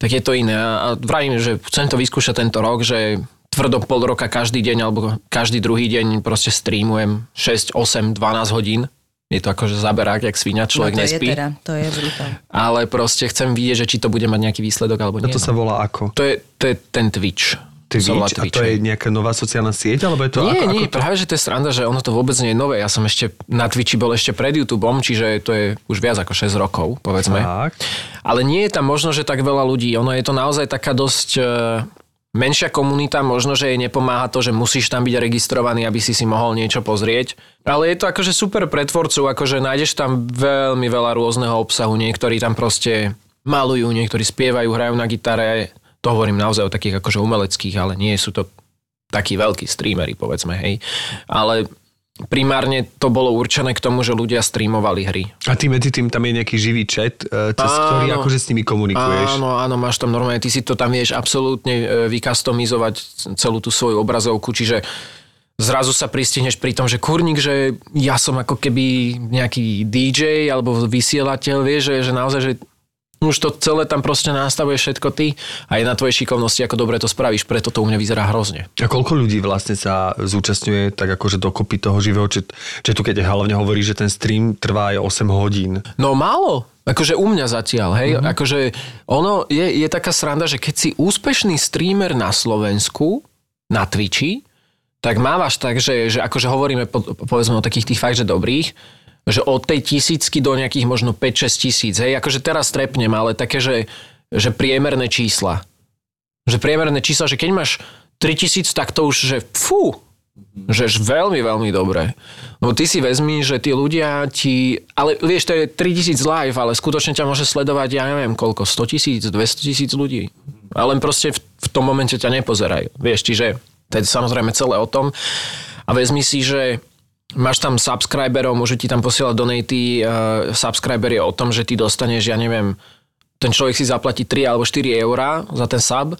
S4: tak je to iné. A vravím, že chcem to vyskúšať tento rok, že tvrdo pol roka každý deň alebo každý druhý deň proste streamujem 6, 8, 12 hodín. Je to akože zaberák, jak svinia, človek
S3: no, to
S4: nespí.
S3: je teda, to je brutál.
S4: Ale proste chcem vidieť, že či to bude mať nejaký výsledok alebo
S2: A
S4: nie.
S2: to sa
S4: no.
S2: volá ako?
S4: to, je, to je ten Twitch.
S2: Twitch? A to je nejaká nová sociálna sieť? Alebo je to
S4: nie,
S2: ako,
S4: nie,
S2: ako to?
S4: práve že to je sranda, že ono to vôbec nie je nové. Ja som ešte na Twitchi bol ešte pred YouTubeom, čiže to je už viac ako 6 rokov, povedzme.
S2: Tak.
S4: Ale nie je tam možno, že tak veľa ľudí. Ono je to naozaj taká dosť e, menšia komunita, možno, že jej nepomáha to, že musíš tam byť registrovaný, aby si si mohol niečo pozrieť. Ale je to akože super pre tvorcov, akože nájdeš tam veľmi veľa rôzneho obsahu. Niektorí tam proste malujú, niektorí spievajú, hrajú na gitare. To hovorím naozaj o takých akože umeleckých, ale nie sú to takí veľkí streamery, povedzme, hej. Ale primárne to bolo určené k tomu, že ľudia streamovali hry.
S2: A ty medzi tým tam je nejaký živý chat, e, cez
S4: Áno.
S2: ktorý akože s nimi komunikuješ.
S4: Áno, áno, máš tam normálne, ty si to tam vieš absolútne e, vykastomizovať celú tú svoju obrazovku, čiže zrazu sa pristihneš pri tom, že kurník, že ja som ako keby nejaký DJ alebo vysielateľ, vieš, že, že naozaj, že už to celé tam proste nastavuje všetko ty a je na tvojej šikovnosti, ako dobre to spravíš, preto to u mňa vyzerá hrozne.
S2: A koľko ľudí vlastne sa zúčastňuje tak akože dokopy toho živého chat, tu keď hlavne hovorí, že ten stream trvá aj 8 hodín.
S4: No málo. Akože u mňa zatiaľ, hej. Mm-hmm. Akože ono je, je taká sranda, že keď si úspešný streamer na Slovensku, na Twitchi, tak mávaš tak, že, že akože hovoríme po, povedzme o takých tých fakt, že dobrých, že od tej tisícky do nejakých možno 5-6 tisíc, hej. Akože teraz trepnem, ale také, že, že priemerné čísla. Že priemerné čísla, že keď máš 3000, tak to už, že fú, žež veľmi, veľmi dobré. No ty si vezmi, že tí ľudia ti... Ale vieš, to je 3000 live, ale skutočne ťa môže sledovať, ja neviem koľko, 100 tisíc, 200 tisíc ľudí. Ale proste v, v tom momente ťa nepozerajú. Vieš, čiže to je samozrejme celé o tom. A vezmi si, že máš tam subscriberov, môžu ti tam posielať donaty, uh, subscriber je o tom, že ty dostaneš, ja neviem, ten človek si zaplatí 3 alebo 4 eurá za ten sub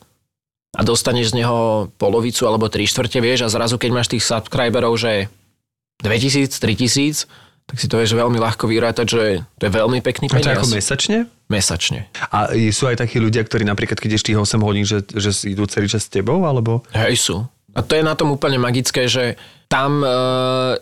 S4: a dostaneš z neho polovicu alebo 3 štvrte, vieš, a zrazu keď máš tých subscriberov, že 2000, 3000, tak si to vieš veľmi ľahko vyrátať, že to je veľmi pekný
S2: A to
S4: peniaz.
S2: ako mesačne?
S4: Mesačne.
S2: A sú aj takí ľudia, ktorí napríklad, keď tých 8 hodín, že, že idú celý čas s tebou, alebo?
S4: Hej sú. A to je na tom úplne magické, že tam e,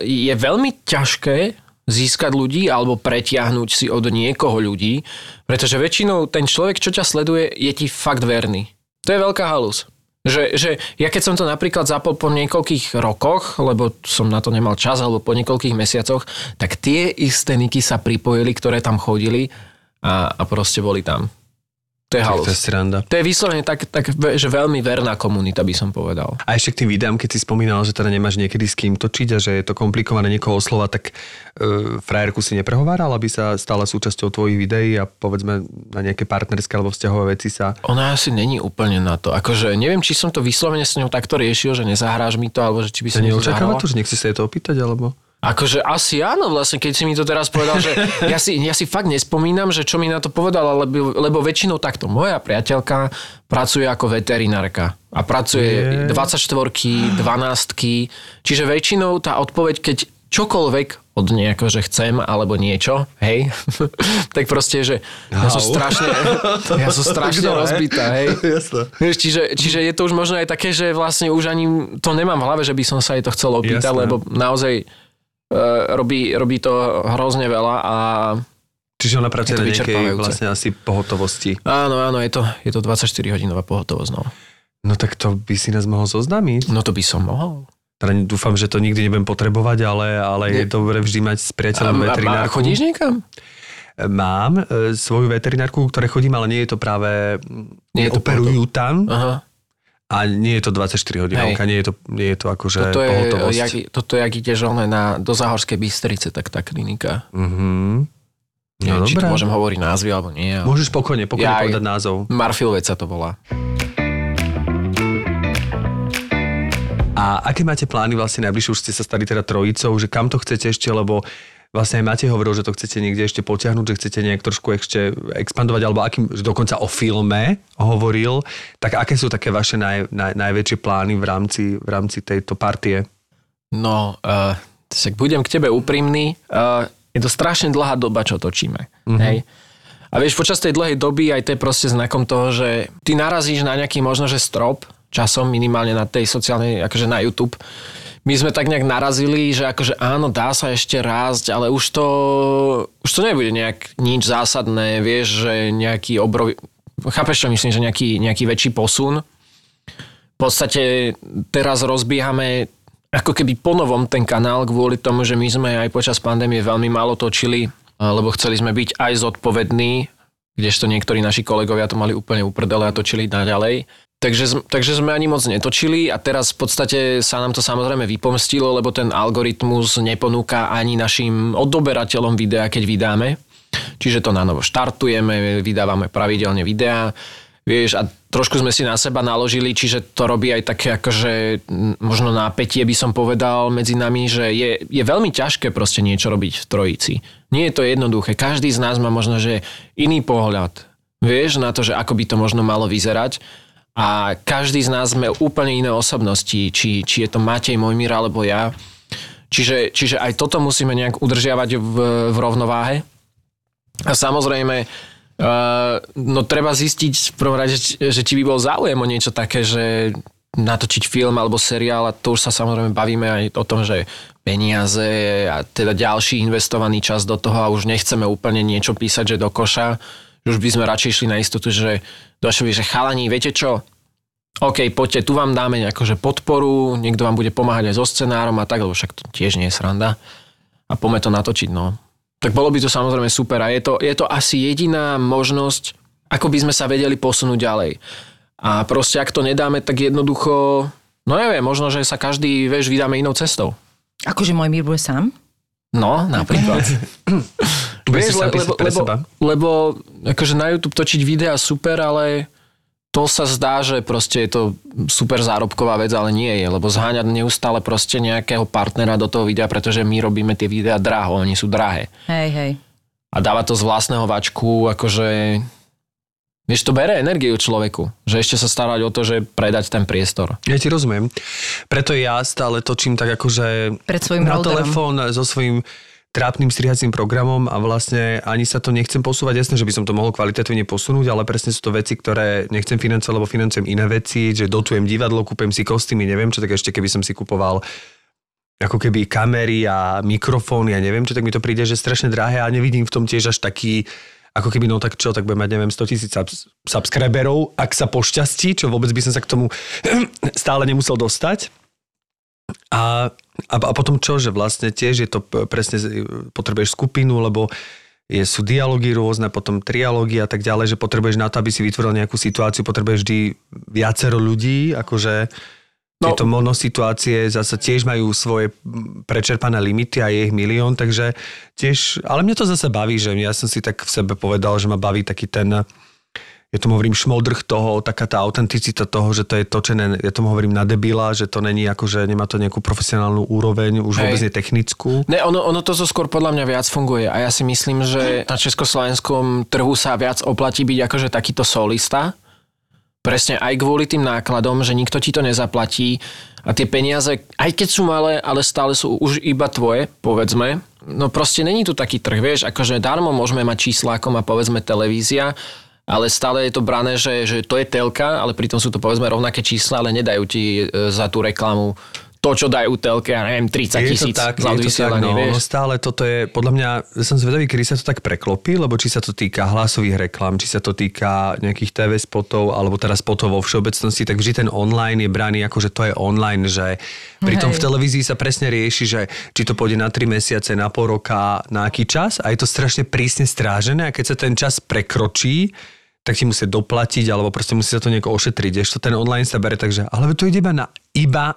S4: je veľmi ťažké získať ľudí alebo pretiahnuť si od niekoho ľudí, pretože väčšinou ten človek, čo ťa sleduje, je ti fakt verný. To je veľká halus. Že, že ja keď som to napríklad zapol po niekoľkých rokoch, lebo som na to nemal čas, alebo po niekoľkých mesiacoch, tak tie isté niky sa pripojili, ktoré tam chodili a, a proste boli tam. To je halus.
S2: to je sranda.
S4: To je vyslovene tak, tak, že veľmi verná komunita, by som povedal.
S2: A ešte k tým videám, keď si spomínal, že teda nemáš niekedy s kým točiť a že je to komplikované niekoho oslovať, tak e, frajerku si neprehováral, aby sa stala súčasťou tvojich videí a povedzme na nejaké partnerské alebo vzťahové veci sa...
S4: Ona asi není úplne na to. Akože neviem, či som to vyslovene s ňou takto riešil, že nezahráš mi to, alebo že či by
S2: Sa neočakáva to, že nechci sa jej to opýtať, alebo...
S4: Akože asi áno, vlastne, keď si mi to teraz povedal, že ja si, ja si fakt nespomínam, že čo mi na to povedala, lebo, lebo väčšinou takto. Moja priateľka pracuje ako veterinárka a pracuje
S2: Je.
S4: 24 12 čiže väčšinou tá odpoveď, keď čokoľvek od nejako, že chcem alebo niečo, hej, tak proste, že ja som strašne, ja som strašne
S2: hej?
S4: rozbitá, hej. Čiže, čiže je to už možno aj také, že vlastne už ani to nemám v hlave, že by som sa jej to chcel opýtať, lebo naozaj robí, robí to hrozne veľa a
S2: Čiže ona pracuje na nejakej vlastne asi pohotovosti.
S4: áno, áno, je to, je to 24 hodinová pohotovosť, no.
S2: No tak to by si nás mohol zoznámiť.
S4: No to by som mohol.
S2: Teda dúfam, že to nikdy nebudem potrebovať, ale, ale je dobré vždy mať s priateľom
S4: a, a
S2: veterinárku.
S4: chodíš niekam?
S2: Mám e, svoju veterinárku, ktoré chodím, ale nie je to práve...
S4: Nie je to
S2: operujú tam
S4: Aha.
S2: A nie je to 24 hodinovka, nie je to, nie je to akože
S4: Toto je,
S2: pohotovosť.
S4: jak, toto jak ideš oné na, do Záhorskej Bystrice, tak tá klinika.
S2: Mhm. No
S4: Neviem, či
S2: dobré.
S4: môžem hovoriť názvy alebo nie. Ale...
S2: Môžeš pokojne, pokojne
S4: Ja
S2: povedať názov.
S4: Marfilovec sa to volá.
S2: A aké máte plány vlastne najbližšie? Už ste sa stali teda trojicou, že kam to chcete ešte, lebo vlastne aj Matej hovoril, že to chcete niekde ešte potiahnuť, že chcete nejak trošku ešte expandovať, alebo akým, že dokonca o filme hovoril. Tak aké sú také vaše naj, naj, najväčšie plány v rámci, v rámci tejto partie?
S4: No, uh, však budem k tebe úprimný. Uh, je to strašne dlhá doba, čo točíme. Mm-hmm. Hej? A vieš, počas tej dlhej doby aj to je proste znakom toho, že ty narazíš na nejaký možno, že strop časom minimálne na tej sociálnej, akože na YouTube. My sme tak nejak narazili, že akože áno, dá sa ešte rásť, ale už to, už to nebude nejak nič zásadné, vieš, že nejaký obrov... Chápeš, čo myslím, že nejaký, nejaký väčší posun? v podstate teraz rozbiehame ako keby ponovom ten kanál kvôli tomu, že my sme aj počas pandémie veľmi málo točili, lebo chceli sme byť aj zodpovední, kdežto niektorí naši kolegovia to mali úplne uprdele a točili naďalej. Takže, takže sme ani moc netočili a teraz v podstate sa nám to samozrejme vypomstilo, lebo ten algoritmus neponúka ani našim odoberateľom videa, keď vydáme. Čiže to na novo štartujeme, vydávame pravidelne videá, vieš, a trošku sme si na seba naložili, čiže to robí aj také akože možno nápetie by som povedal medzi nami, že je, je veľmi ťažké proste niečo robiť v trojici. Nie je to jednoduché. Každý z nás má možno, že iný pohľad, vieš, na to, že ako by to možno malo vyzerať. A každý z nás sme úplne iné osobnosti, či, či je to Matej, Mojmír alebo ja. Čiže, čiže aj toto musíme nejak udržiavať v, v rovnováhe. A samozrejme, uh, no treba zistiť v prvom rade, že či by bol záujem o niečo také, že natočiť film alebo seriál a to už sa samozrejme bavíme aj o tom, že peniaze a teda ďalší investovaný čas do toho a už nechceme úplne niečo písať, že do koša. Už by sme radšej šli na istotu, že došli, že chalani, viete čo, OK, poďte, tu vám dáme akože podporu, niekto vám bude pomáhať aj so scenárom a tak, lebo však to tiež nie je sranda. A poďme to natočiť, no. Tak bolo by to samozrejme super a je to, je to asi jediná možnosť, ako by sme sa vedeli posunúť ďalej. A proste ak to nedáme, tak jednoducho, no neviem, možno, že sa každý, vieš, vydáme inou cestou.
S3: Akože môj mír bude sám?
S4: No, napríklad. Vieš, le- lebo,
S2: pre
S4: lebo,
S2: seba?
S4: lebo akože na YouTube točiť videá super, ale to sa zdá, že proste je to super zárobková vec, ale nie je, lebo zháňať neustále proste nejakého partnera do toho videa, pretože my robíme tie videá draho, oni sú drahé.
S3: Hej, hej.
S4: A dáva to z vlastného vačku, akože... Vieš, to bere energiu človeku, že ešte sa starať o to, že predať ten priestor.
S2: Ja ti rozumiem. Preto ja stále točím tak akože
S3: Pred svojim
S2: na
S3: routerom.
S2: telefón so svojím trápnym strihacím programom a vlastne ani sa to nechcem posúvať. Jasné, že by som to mohol kvalitatívne posunúť, ale presne sú to veci, ktoré nechcem financovať, lebo financujem iné veci, že dotujem divadlo, kúpem si kostýmy, neviem čo, tak ešte keby som si kupoval ako keby kamery a mikrofón, ja neviem čo, tak mi to príde, že strašne drahé a nevidím v tom tiež až taký ako keby, no tak čo, tak budem mať, neviem, 100 tisíc subs- subscriberov, ak sa pošťastí, čo vôbec by som sa k tomu stále nemusel dostať. A, a, a potom čo, že vlastne tiež je to presne, potrebuješ skupinu, lebo je, sú dialógy rôzne, potom trialógy a tak ďalej, že potrebuješ na to, aby si vytvoril nejakú situáciu, potrebuješ vždy viacero ľudí, akože no. Tieto monosituácie zase tiež majú svoje prečerpané limity a je ich milión, takže tiež, ale mňa to zase baví, že ja som si tak v sebe povedal, že ma baví taký ten ja tomu hovorím šmoldrh toho, taká tá autenticita toho, že to je točené, ja tomu hovorím na debila, že to není ako, že nemá to nejakú profesionálnu úroveň, už
S4: Hej.
S2: vôbec nie technickú.
S4: Ne, ono, ono to zo skôr podľa mňa viac funguje a ja si myslím, že na československom trhu sa viac oplatí byť akože takýto solista, Presne aj kvôli tým nákladom, že nikto ti to nezaplatí a tie peniaze, aj keď sú malé, ale stále sú už iba tvoje, povedzme. No proste není tu taký trh, vieš, akože darmo môžeme mať čísla, ako má povedzme televízia, ale stále je to brané, že, že to je telka, ale pritom sú to povedzme rovnaké čísla, ale nedajú ti e, za tú reklamu to, čo dajú telke, ja neviem, 30
S2: Je to
S4: tisíc
S2: tak,
S4: za
S2: tak,
S4: odvysielanie,
S2: no, no stále toto je, podľa mňa, som zvedavý, kedy sa to tak preklopí, lebo či sa to týka hlasových reklam, či sa to týka nejakých TV spotov, alebo teraz spotov vo všeobecnosti, tak vždy ten online je braný ako, že to je online, že pritom v
S3: Hej.
S2: televízii sa presne rieši, že či to pôjde na 3 mesiace, na pol roka, na aký čas a je to strašne prísne strážené a keď sa ten čas prekročí, tak ti musia doplatiť, alebo proste musí sa to nejako ošetriť. Ešte ten online sa bere, takže, ale to ide iba na iba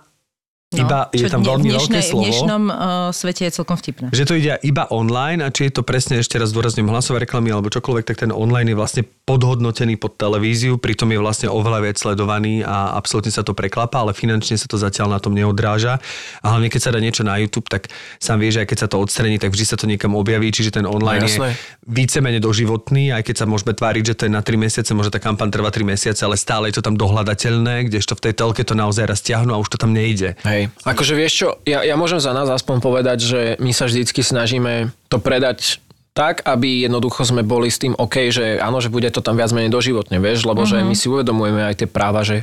S2: iba je
S3: No,
S2: tam veľmi
S3: dnešnej,
S2: veľké slovo.
S3: V dnešnom uh, svete je celkom vtipné.
S2: Že to ide iba online a či je to presne ešte raz dôrazním hlasové reklamy alebo čokoľvek, tak ten online je vlastne podhodnotený pod televíziu, pritom je vlastne oveľa viac sledovaný a absolútne sa to preklapa, ale finančne sa to zatiaľ na tom neodráža. A hlavne keď sa dá niečo na YouTube, tak sám vieš, aj keď sa to odstrení, tak vždy sa to niekam objaví, čiže ten online
S4: No,
S2: je
S4: jasné.
S2: vícemenej doživotný, aj keď sa môžeme tváriť, že to je na 3 mesiace, môže tá kampaň trvá 3 mesiace, ale stále je to tam dohľadateľné, kdežto v tej telke to naozaj raz stiahnu a už to tam nejde.
S4: Hej. Akože vieš čo, ja, ja môžem za nás aspoň povedať, že my sa vždycky snažíme to predať tak, aby jednoducho sme boli s tým OK, že áno, že bude to tam viac menej doživotne, vieš, lebo mm-hmm. že my si uvedomujeme aj tie práva, že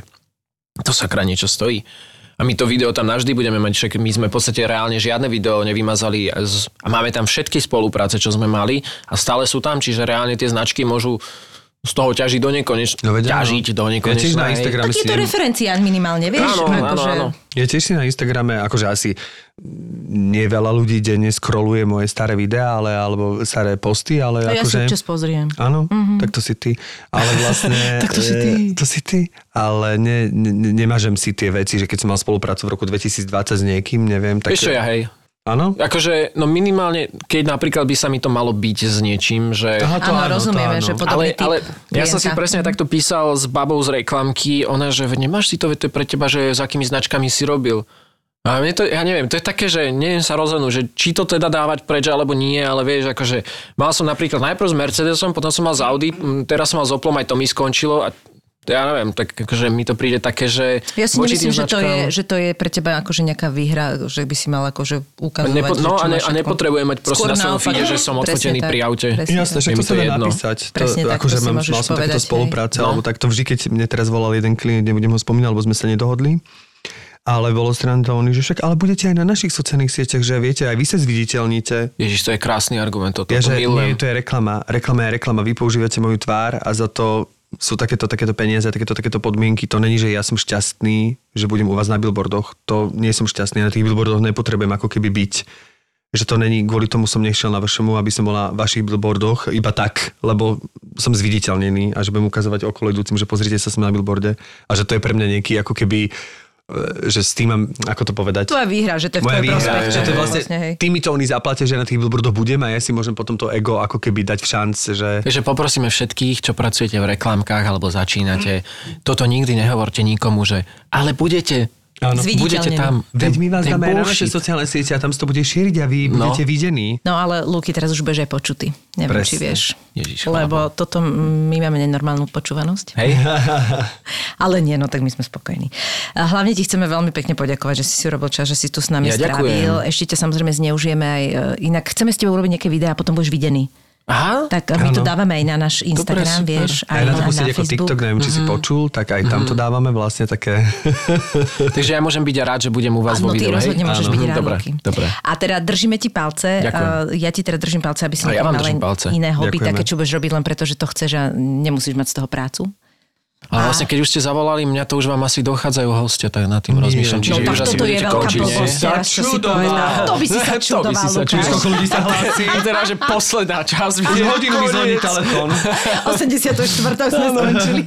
S4: to sakra niečo stojí. A my to video tam navždy budeme mať, však my sme v podstate reálne žiadne video nevymazali a máme tam všetky spolupráce, čo sme mali a stále sú tam, čiže reálne tie značky môžu z toho ťažiť do nekonečna.
S2: No
S4: ťažiť do
S2: Ja
S4: nekonečna.
S2: tiež na. Instagrame
S3: Tak je
S2: si
S3: minimálne, vieš?
S4: Áno, áno,
S3: akože-
S4: áno.
S2: Ja tiež si na Instagrame, akože asi nie veľa ľudí denne scrolluje moje staré videá, ale, alebo staré posty, ale
S3: A ja si
S2: akože...
S3: občas pozriem.
S2: Áno, mm-hmm. tak to si ty. Ale vlastne...
S3: Tak to si ty.
S2: e, To si ty. Ale ne, ne, nemážem si tie veci, že keď som mal spoluprácu v roku 2020 s niekým, neviem, tak...
S4: Čo ja, hej,
S2: Áno?
S4: Akože, no minimálne, keď napríklad by sa mi to malo byť s niečím, že...
S2: Aha, to
S3: Áno,
S2: áno, to
S3: rozumieme,
S2: áno.
S3: že podobný
S4: ale,
S3: typ
S4: ale ja som si presne takto písal s babou z reklamky, ona, že nemáš si to, to je pre teba, že s akými značkami si robil. A mne to, ja neviem, to je také, že neviem sa rozhodnúť, že či to teda dávať preč, alebo nie, ale vieš, akože mal som napríklad najprv s Mercedesom, potom som mal z Audi, teraz som mal s Oplom, aj to mi skončilo a ja neviem, tak akože mi to príde také, že...
S3: Ja si nemyslím, že to, je, že to je pre teba akože nejaká výhra, že by si mal akože ukazovať,
S4: Nepo,
S3: že
S4: no
S3: čo
S4: a, ne, a nepotrebujem mať proste
S3: Skôr
S4: na svojom feede, že som odfotený
S3: tak.
S4: pri aute.
S2: Jasné,
S4: Je
S2: to sa
S4: to
S2: dá napísať. To,
S3: tak,
S2: akože
S3: to
S2: mám, mal som
S3: povedať,
S2: takéto spolupráce,
S4: No.
S2: alebo takto vždy, keď mne teraz volal jeden klient, nebudem ho spomínať, lebo sme sa nedohodli, ale bolo strandovaný, že však, ale budete aj na našich sociálnych sieťach, že viete, aj vy sa zviditeľníte.
S4: Ježiš, to je krásny argument, toto
S2: Ja,
S4: to
S2: že
S4: milujem.
S2: nie, to je reklama. Reklama je reklama. Vy používate moju tvár a za to sú takéto, takéto peniaze, takéto, takéto podmienky. To není, že ja som šťastný, že budem u vás na billboardoch. To nie som šťastný. Na tých billboardoch nepotrebujem ako keby byť. Že to není, kvôli tomu som nešiel na vašemu, aby som bol na vašich billboardoch iba tak, lebo som zviditeľnený a že budem ukazovať okolo idúcim, že pozrite sa sme na billboarde a že to je pre mňa nejaký ako keby že s tým mám, ako to povedať?
S3: Tvoja výhra, že to je v
S2: výhra,
S3: prospech.
S2: že to je vlastne,
S3: hej.
S2: týmito oni zaplatia, že na tých billboardoch budem a ja si môžem potom to ego ako keby dať v šanc, že...
S4: Takže poprosíme všetkých, čo pracujete v reklamkách alebo začínate, toto nikdy nehovorte nikomu, že ale budete,
S2: Áno.
S4: budete tam.
S2: Veď my vás
S4: ten
S2: dáme na naše sociálne siete a tam sa to bude šíriť a vy
S4: No.
S2: budete videní.
S3: No ale Luky teraz už beže počutý. Neviem, či
S2: Presne.
S3: vieš.
S4: Ježiš,
S3: Lebo toto mm, my máme nenormálnu počúvanosť.
S4: Hej,
S3: Ale nie, no tak my sme spokojní. A hlavne ti chceme veľmi pekne poďakovať, že si si urobil čas, že si tu s nami
S4: Ja
S3: strávil.
S4: ďakujem.
S3: Ešte ťa samozrejme zneužijeme aj e, inak. Chceme s tebou urobiť nejaké videá a potom budeš videný.
S4: Aha,
S3: Tak my to
S2: Áno.
S3: dávame aj na náš Instagram,
S4: super.
S3: vieš, aj,
S2: Aj na to
S3: na, na
S2: ako
S3: Facebook.
S2: TikTok, neviem, či si počul, tak aj tam to dávame vlastne také...
S4: takže ja môžem byť rád, že budem u vás
S3: Áno,
S4: vo
S3: ty
S4: videu, hej?
S3: rozhodne môžeš
S2: Áno.
S3: byť rád,
S4: Dobre, dobre.
S3: A teda držíme ti palce.
S4: Ďakujem.
S3: A ja ti teda držím palce, aby si
S4: A ja držím
S3: len
S4: palce.
S3: iné hobby,
S2: Ďakujeme.
S3: také, čo budeš robiť len preto, že to chceš a nemusíš mať z toho prácu.
S4: Ale vlastne, keď už ste zavolali, mňa to už vám asi dochádzajú hostia, tak nad tým rozmýšľam.
S3: No
S4: Čiže
S3: tak
S4: už asi
S3: toto je
S4: budete
S3: veľká
S4: končiť, nie?
S3: blbosť teraz, čo si povedal. To by si sa
S4: To by
S3: čudoval,
S4: si sa čudoval.
S2: ľudí sa hlási.
S4: A teraz, že posledná časť.
S2: Už hodinu mi zvoní telefón.
S3: 84. sme skončili.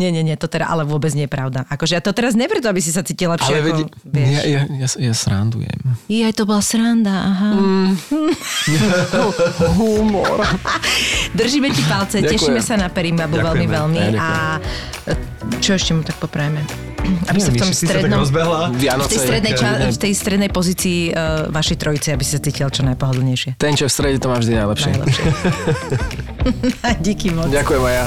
S3: nie, nie, nie, to teda ale vôbec nie je pravda. Akože ja to teraz ne preto, aby si sa cítil lepšie.
S4: Ale
S3: ako, vieš.
S4: ja, ja, ja, ja srandujem.
S3: Jaj, to bola sranda, aha.
S4: Mm. Humor.
S3: Držíme ti palce,
S4: Ďakujem.
S3: tešíme sa na Perimabu veľmi, veľmi.
S4: Ja
S3: A čo ešte mu tak poprajeme? Aby sa v tom strednom...
S2: rozbehla.
S3: V
S4: Vianoce.
S3: tej strednej, ča- v tej strednej pozícii uh, vašej trojice, aby si sa cítil čo najpohodlnejšie.
S4: Ten, čo v strede, to má vždy najlepšie.
S3: Najlepšie. Díky moc.
S4: Ďakujem aj ja.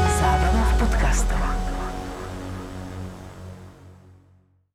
S1: Hasta